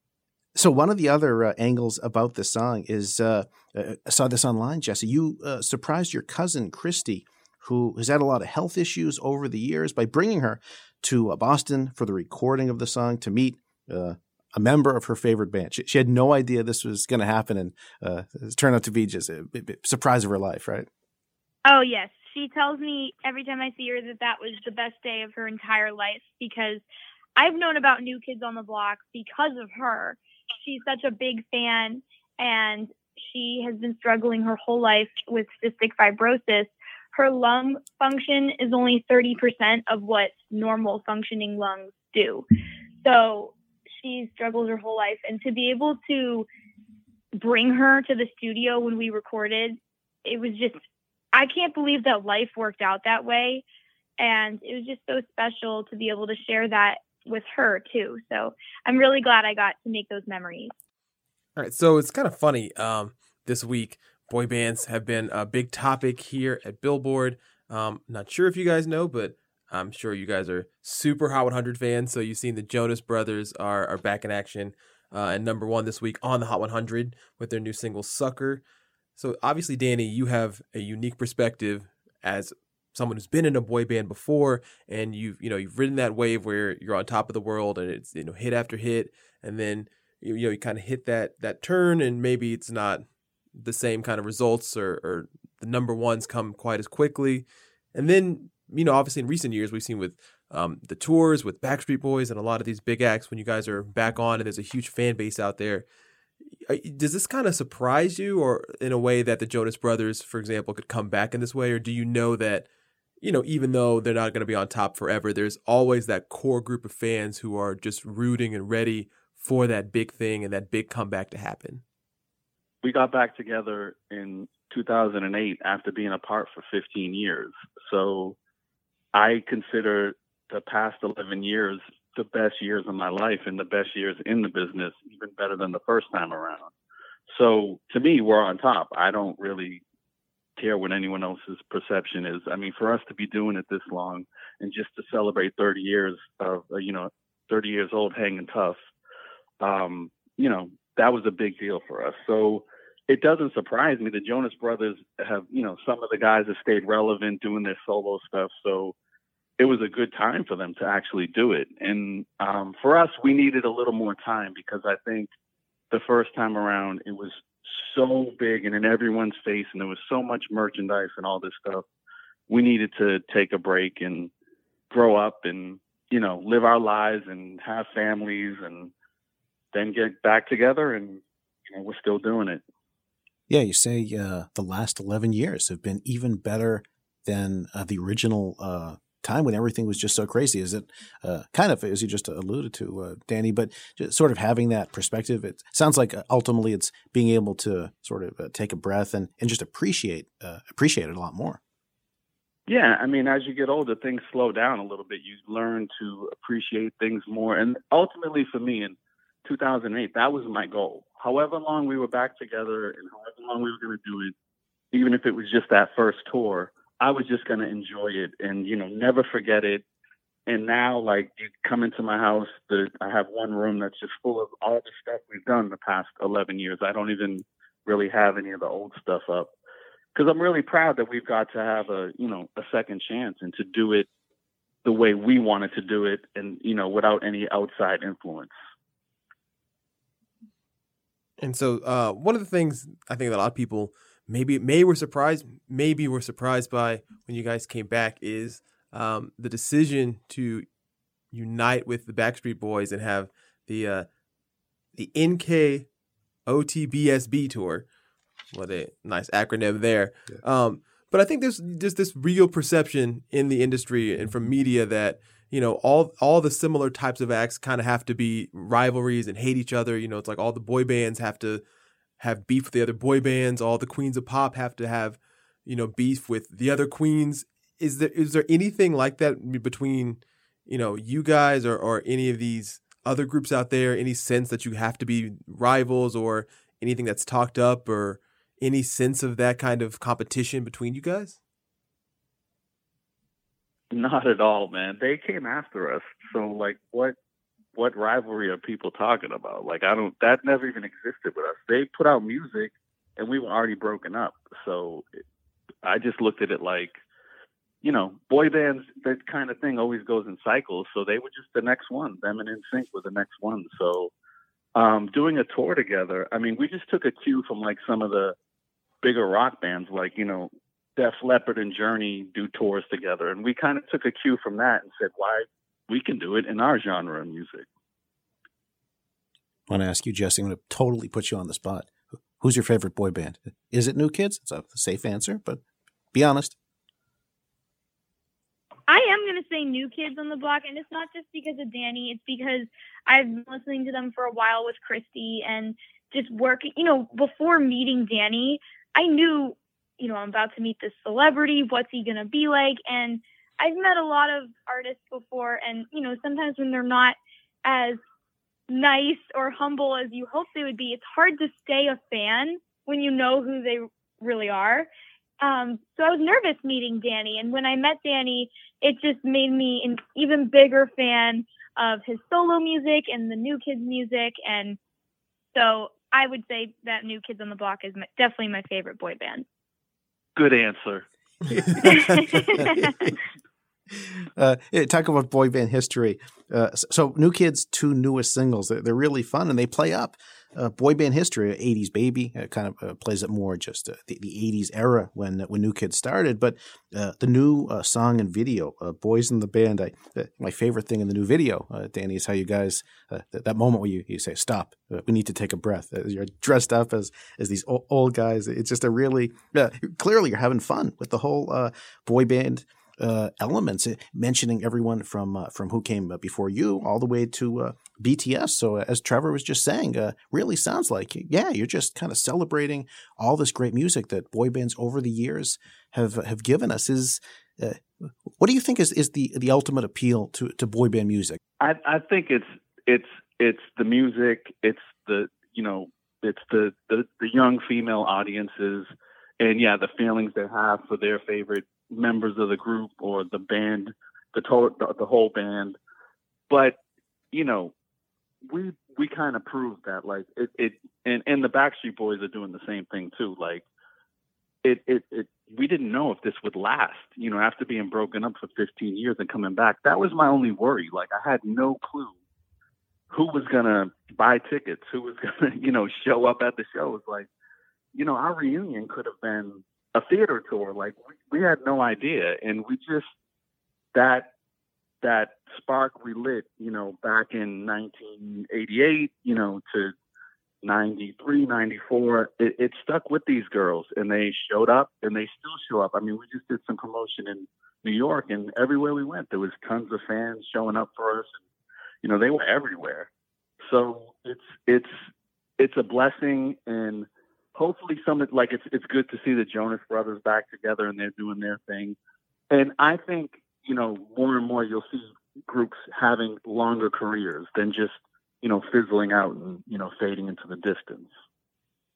So one of the other uh, angles about the song is uh, uh, I saw this online, Jessie. You uh, surprised your cousin Christy, who has had a lot of health issues over the years, by bringing her to uh, Boston for the recording of the song to meet uh, a member of her favorite band. She, she had no idea this was going to happen, and it turned out to be just a, a surprise of her life, right? Oh yes, she tells me every time I see her that that was the best day of her entire life because I've known about New Kids on the Block because of her she's such a big fan and she has been struggling her whole life with cystic fibrosis. Her lung function is only 30% of what normal functioning lungs do. So she struggles her whole life. And to be able to bring her to the studio when we recorded, it was just, I can't believe that life worked out that way. And it was just so special to be able to share that with her too. So I'm really glad I got to make those memories. All right, so it's kind of funny. Um, this week, boy bands have been a big topic here at Billboard. Um, not sure if you guys know, but I'm sure you guys are super Hot 100 fans. So you've seen the Jonas Brothers are are back in action uh, and number one this week on the Hot 100 with their new single "Sucker." So obviously, Danny, you have a unique perspective as someone who's been in a boy band before and you've you know you've ridden that wave where you're on top of the world and it's you know hit after hit and then you, know you kind of hit that that turn and maybe it's not the same kind of results or, or the number ones come quite as quickly. And then you know obviously in recent years we've seen with um, the tours with Backstreet Boys and a lot of these big acts when you guys are back on and there's a huge fan base out there does this kind of surprise you or in a way that the Jonas Brothers for example could come back in this way or do you know that you know, even though they're not going to be on top forever, there's always that core group of fans who are just rooting and ready for that big thing and that big comeback to happen. We got back together in 2008 after being apart for 15 years. So I consider the past 11 years the best years of my life and the best years in the business, even better than the first time around. So to me, we're on top. I don't really care what anyone else's perception is. I mean, for us to be doing it this long and just to celebrate 30 years of, uh, you know, 30 years old hanging tough, um, you know, that was a big deal for us. So it doesn't surprise me. The Jonas Brothers have, you know, some of the guys have stayed relevant doing their solo stuff. So it was a good time for them to actually do it. And um, for us, we needed a little more time because I think the first time around it was so big and in everyone's face, and there was so much merchandise and all this stuff. We needed to take a break and grow up and you know live our lives and have families and then get back together and you know we're still doing it yeah you say uh, the last 11 years have been even better than uh, the original uh, time when everything was just so crazy? Is it uh, kind of, as you just alluded to, uh, Danny, but sort of having that perspective? It sounds like uh, ultimately it's being able to sort of uh, take a breath and, and just appreciate uh, appreciate it a lot more. Yeah, I mean, as you get older, things slow down a little bit. You learn to appreciate things more, and ultimately, for me, in 2008, that was my goal. However long we were back together, and however long we were going to do it, even if it was just that first tour, I was just going to enjoy it and, you know, never forget it. And now, like, you come into my house, the, I have one room that's just full of all the stuff we've done the past 11 years. I don't even really have any of the old stuff up because I'm really proud that we've got to have a, you know, a second chance and to do it the way we wanted to do it and, you know, without any outside influence. And so, uh, one of the things I think that a lot of people maybe maybe we're surprised maybe we're surprised by when you guys came back is um, the decision to unite with the Backstreet Boys and have the uh, the NK OTBSB tour. What a nice acronym there. Um, but I think there's just this real perception in the industry and from media that you know all all the similar types of acts kind of have to be rivalries and hate each other. You know, it's like all the boy bands have to have beef with the other boy bands. All the queens of pop have to have you know beef with the other queens. Is there is there anything like that between you know you guys or or any of these other groups out there? Any sense that you have to be rivals or anything that's talked up or any sense of that kind of competition between you guys? Not at all, man. They came after us. So like what what rivalry are people talking about? Like I don't that never even existed with us. They put out music and we were already broken up. So I just looked at it like you know, boy bands, that kind of thing always goes in cycles. So they were just the next one. Them and NSYNC were the next one. So um, doing a tour together, I mean, we just took a cue from like some of the bigger rock bands, like you know, Def Leppard and Journey do tours together, and we kind of took a cue from that and said, why we can do it in our genre of music. I want to ask you, Jessie. I'm going to totally put you on the spot. Who's your favorite boy band? Is it New Kids? It's a safe answer, but be honest. I am going to say New Kids on the Block, and it's not just because of Danny. It's because I've been listening to them for a while with Christy and just working. You know, before meeting Danny, I knew, you know, I'm about to meet this celebrity. What's he going to be like? And I've met a lot of artists before, and, you know, sometimes when they're not as nice or humble as you hope they would be, it's hard to stay a fan when you know who they really are. Um, so I was nervous meeting Danny, and when I met Danny, it just made me an even bigger fan of his solo music and the New Kids music, and so I would say that New Kids on the Block is my, definitely my favorite boy band. Good answer. uh, talk about boy band history. Uh, so, New Kids' two newest singles, they're, they're really fun and they play up uh, boy band history, 80s baby, uh, kind of uh, plays it more just uh, the, the 80s era when when New Kids started. But uh, the new uh, song and video, Boys in the Band, I, my favorite thing in the new video, Danny, is how you guys, th- that moment where you, you say, stop, we need to take a breath. you're dressed up as, as these old, old guys. It's just a really, clearly you're having fun with the whole boy band uh, elements, eh, mentioning everyone from uh, from who came before you, all the way to uh, BTS. So, uh, as Trevor was just saying, uh, really sounds like yeah, you're just kind of celebrating all this great music that boy bands over the years have have given us. Is what do you think is, is the the ultimate appeal to, to boy band music? I, I think it's it's it's the music, it's the you know it's the, the the young female audiences, and yeah, the feelings they have for their favorite members of the group or the band, the total, the, the whole band. But you know, we we kind of proved that like it, it and and the Backstreet Boys are doing the same thing too. Like it it it we didn't know if this would last. You know, after being broken up for 15 years and coming back, that was my only worry. Like I had no clue who was gonna buy tickets, who was gonna you know show up at the shows. Like you know, our reunion could have been a theater tour. Like we, we had no idea, and we just that that spark relit, you know, back in 1988, you know, to 93, 94, it, it stuck with these girls and they showed up and they still show up. I mean, we just did some promotion in New York and everywhere we went, there was tons of fans showing up for us. And, you know, they were everywhere. So it's, it's, it's a blessing and hopefully some like it's it's good to see the Jonas Brothers back together and they're doing their thing. And I think you know more and more you'll see groups having longer careers than just you know fizzling out and you know fading into the distance.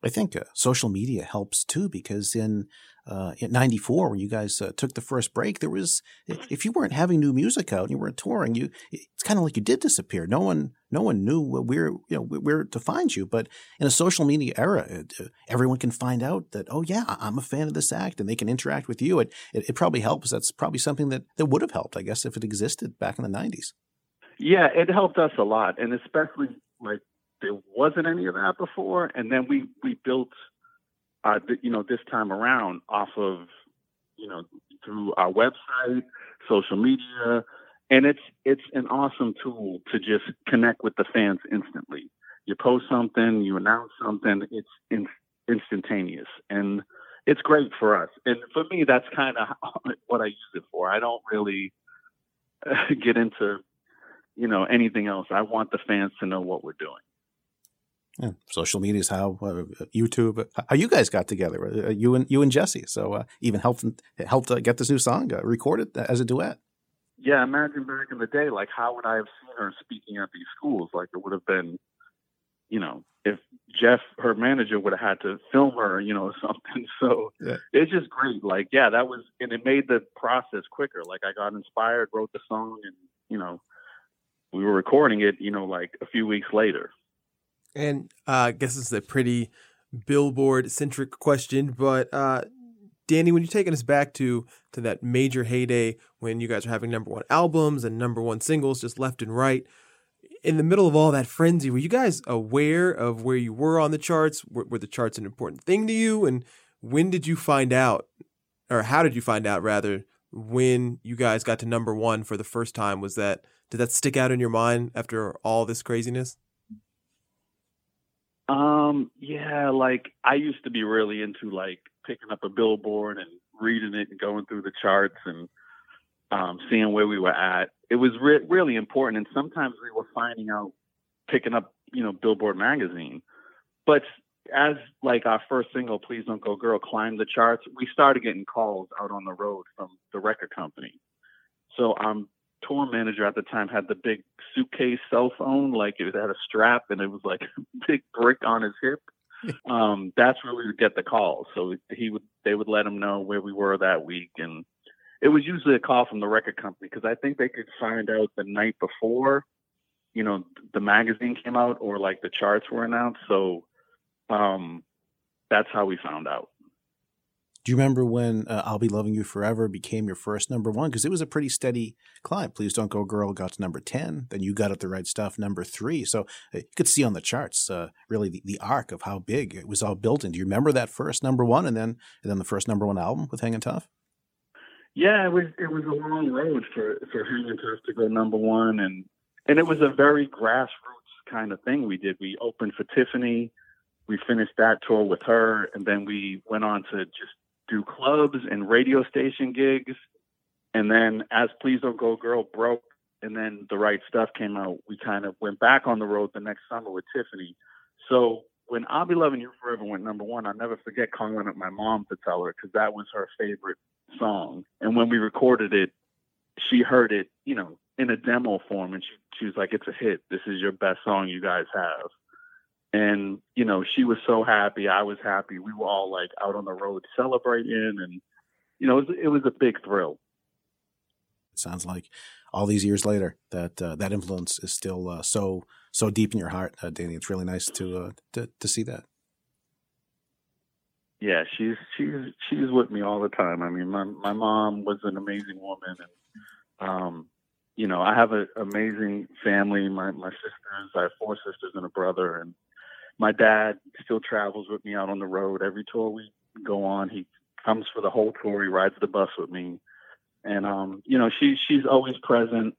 I think uh, social media helps too because in uh, in '94 when you guys uh, took the first break, there was if you weren't having new music out and you weren't touring, you it's kind of like you did disappear. No one no one knew where you know where to find you. But in a social media era, uh, everyone can find out that oh yeah, I'm a fan of this act, and they can interact with you. It it, it probably helps. That's probably something that that would have helped, I guess, if it existed back in the '90s. Yeah, it helped us a lot, and especially like there wasn't any of that before, and then we we built, uh, th- you know, this time around off of, you know, through our website, social media, and it's it's an awesome tool to just connect with the fans instantly. You post something, you announce something, it's in, instantaneous, and it's great for us. And for me, that's kind of what I use it for. I don't really get into you know anything else. I want the fans to know what we're doing. Yeah, social media is how uh, YouTube, uh, how you guys got together, uh, you and you and Jessie. So uh, even helped helped uh, get this new song uh, recorded as a duet. Yeah, imagine back in the day, like how would I have seen her speaking at these schools? Like it would have been, you know, if Jeff, her manager, would have had to film her, you know, something. So yeah. it's just great. Like, yeah, that was, and it made the process quicker. Like I got inspired, wrote the song, and you know, we were recording it, you know, like a few weeks later. And uh, I guess this is a pretty billboard centric question, but uh, Danny, when you're taking us back to to that major heyday when you guys are having number one albums and number one singles just left and right, in the middle of all that frenzy, were you guys aware of where you were on the charts? Were, were the charts an important thing to you? And when did you find out, or how did you find out rather, when you guys got to number one for the first time? Was that did that stick out in your mind after all this craziness? Um, yeah, like I used to be really into like picking up a billboard and reading it and going through the charts and um, seeing where we were at. It was re- really important, and sometimes we were finding out picking up, you know, Billboard magazine. But as like our first single, "Please Don't Go Girl," climbed the charts, we started getting calls out on the road from the record company. So um, tour manager at the time had the big suitcase cell phone, like it had a strap and it was like a big brick on his hip. um, that's where we would get the calls. So he would, they would let him know where we were that week, and it was usually a call from the record company because I think they could find out the night before, you know, the magazine came out or like the charts were announced. So, um, that's how we found out. Do you remember when uh, "I'll Be Loving You Forever" became your first number one? Because it was a pretty steady climb. "Please Don't Go Girl" got to number ten. Then you got at the right stuff, number three. So uh, you could see on the charts uh, really the, the arc of how big it was all built in. Do you remember that first number one, and then and then the first number one album with "Hanging Tough"? Yeah, it was it was a long road for for Hanging Tough to go number one, and and it was a very grassroots kind of thing we did. We opened for Tiffany. We finished that tour with her, and then we went on to just do clubs and radio station gigs. And then as Please Don't Go Girl broke and then the right stuff came out, we kind of went back on the road the next summer with Tiffany. So when I'll Be Loving You Forever went number one, I'll never forget calling up my mom to tell her because that was her favorite song. And when we recorded it, she heard it, you know, in a demo form and she, she was like, it's a hit. This is your best song you guys have and you know she was so happy i was happy. We were all like out on the road celebrating and you know it was, it was a big thrill. It sounds like all these years later that uh, that influence is still uh, so so deep in your heart uh, danny. It's really nice to, uh, to to see that. Yeah she's she's she's with me all the time. I mean my my mom was an amazing woman and um you know i have an amazing family. My my sisters i have four sisters and a brother and my dad still travels with me out on the road every tour we go on. He comes for the whole tour. He rides the bus with me, and um, you know, she she's always present.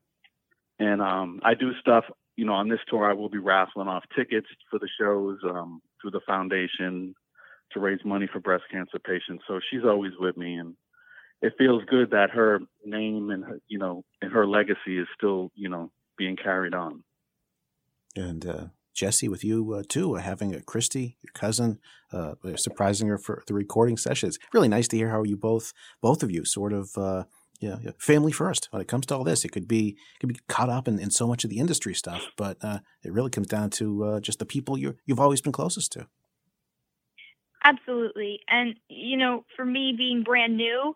And um, I do stuff. You know, on this tour, I will be raffling off tickets for the shows um, through the foundation to raise money for breast cancer patients. So she's always with me, and it feels good that her name and her, you know and her legacy is still you know being carried on. And uh, Jessie, with you uh, too, uh, having a Christy, your cousin, uh, surprising her for the recording sessions. Really nice to hear how you both, both of you, sort of, uh, yeah, family first when it comes to all this. It could be could be caught up in, in so much of the industry stuff, but uh, it really comes down to uh, just the people you you've always been closest to. Absolutely, and you know, for me being brand new,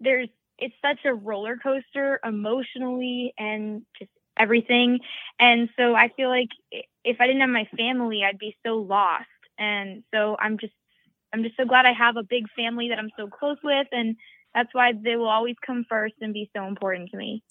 there's it's such a roller coaster emotionally and just everything. And so I feel like if I didn't have my family, I'd be so lost. And so I'm just I'm just so glad I have a big family that I'm so close with and that's why they will always come first and be so important to me.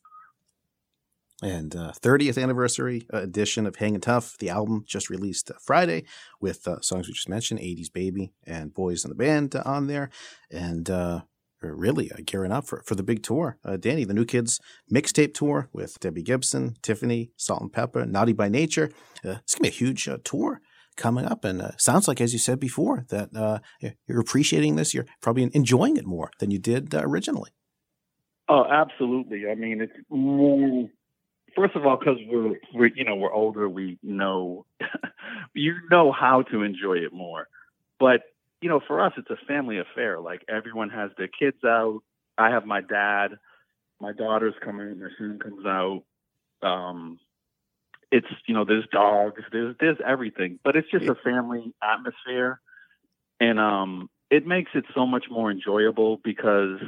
And uh, 30th anniversary edition of Hanging Tough, the album just released Friday with uh, songs we just mentioned, 80s Baby and Boys in the Band on there. And uh, really uh, gearing up for, for the big tour. Uh, Danny, the New Kids mixtape tour with Debbie Gibson, Tiffany, Salt-N-Pepa, Naughty by Nature. Uh, it's going to be a huge uh, tour coming up. And uh, sounds like, as you said before, that uh, you're appreciating this. You're probably enjoying it more than you did uh, originally. Oh, absolutely. I mean, it's more. First of all, because we're we're you know we're older, we know you know how to enjoy it more. But you know, for us, it's a family affair. Like everyone has their kids out. I have my dad. My daughter's coming. My son comes out. Um, it's you know, there's dogs. There's there's everything. But it's just a family atmosphere, and um, it makes it so much more enjoyable because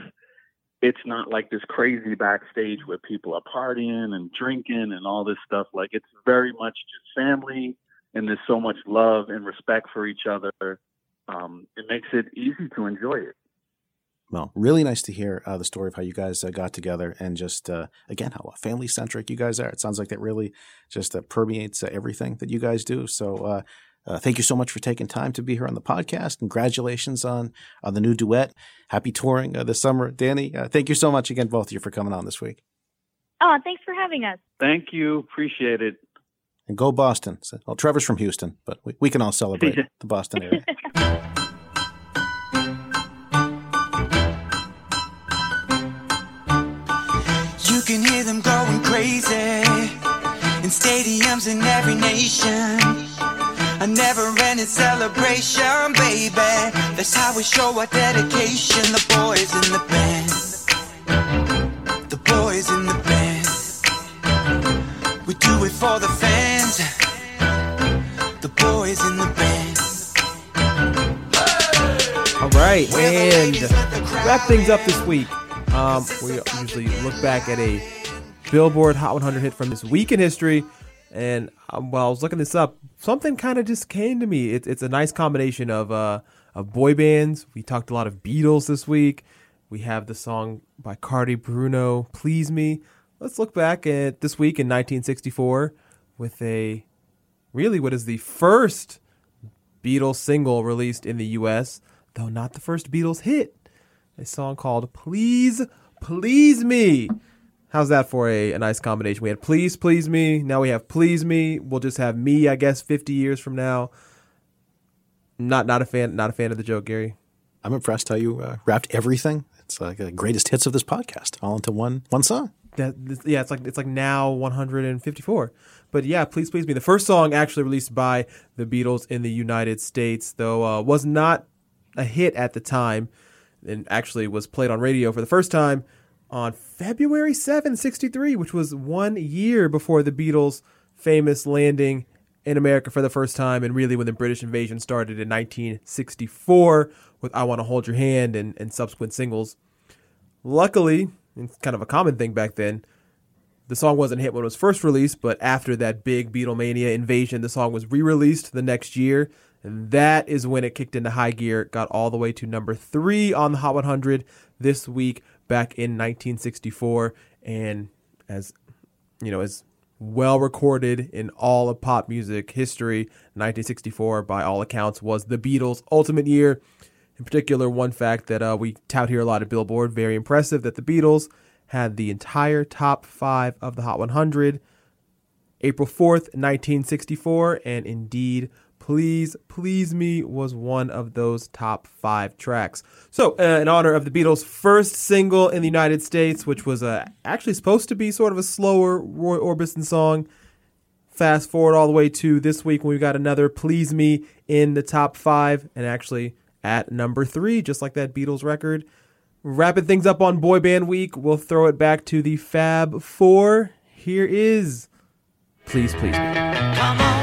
it's not like this crazy backstage where people are partying and drinking and all this stuff. Like it's very much just family, and there's so much love and respect for each other. Um, it makes it easy to enjoy it. Well, really nice to hear uh, the story of how you guys uh, got together and just, uh, again, how family centric you guys are. It sounds like that really just uh, permeates uh, everything that you guys do. So, uh, uh, thank you so much for taking time to be here on the podcast. Congratulations on on the new duet. Happy touring uh, this summer, Danny. Uh, thank you so much again, both of you, for coming on this week. Oh, thanks for having us. Thank you. Appreciate it. And go Boston. So, well, Trevor's from Houston, but we, we can all celebrate the Boston area. crazy in stadiums in every nation. A never ending celebration, baby. That's how we show our dedication. The boys in the band. The boys in the band. We do it for the fans. The boys in the band. All right, and wrap things up this week. Um, we usually look back at a Billboard Hot 100 hit from this week in history, and um, while I was looking this up, something kind of just came to me. It, it's a nice combination of uh, of boy bands. We talked a lot of Beatles this week. We have the song by Cardi Bruno, "Please Me." Let's look back at this week in 1964 with a really what is the first Beatles single released in the U.S., though not the first Beatles hit. A song called Please, Please Me. How's that for a, a nice combination? We had Please, Please Me. Now we have Please Me. We'll just have me, I guess, 50 years from now. Not not a fan not a fan of the joke, Gary. I'm impressed how you uh, wrapped everything. It's like the greatest hits of this podcast all into one one song. That yeah, it's like it's like now 154. But yeah, please please me. The first song actually released by the Beatles in the United States, though uh, was not a hit at the time, and actually was played on radio for the first time on February 7, 63, which was one year before the Beatles' famous landing in America for the first time, and really when the British invasion started in 1964 with I Want to Hold Your Hand and, and subsequent singles. Luckily, it's kind of a common thing back then, the song wasn't hit when it was first released, but after that big Beatlemania invasion, the song was re released the next year. And that is when it kicked into high gear, got all the way to number three on the Hot 100 this week back in 1964. And as you know, as well recorded in all of pop music history, 1964, by all accounts, was the Beatles' ultimate year. In particular, one fact that uh, we tout here a lot at Billboard, very impressive, that the Beatles had the entire top five of the Hot 100 April 4th, 1964, and indeed, Please Please Me was one of those top five tracks. So, uh, in honor of the Beatles' first single in the United States, which was uh, actually supposed to be sort of a slower Roy Orbison song, fast forward all the way to this week when we got another Please Me in the top five, and actually at number three, just like that Beatles record. Wrapping things up on Boy Band Week, we'll throw it back to the Fab Four. Here is Please Please Me.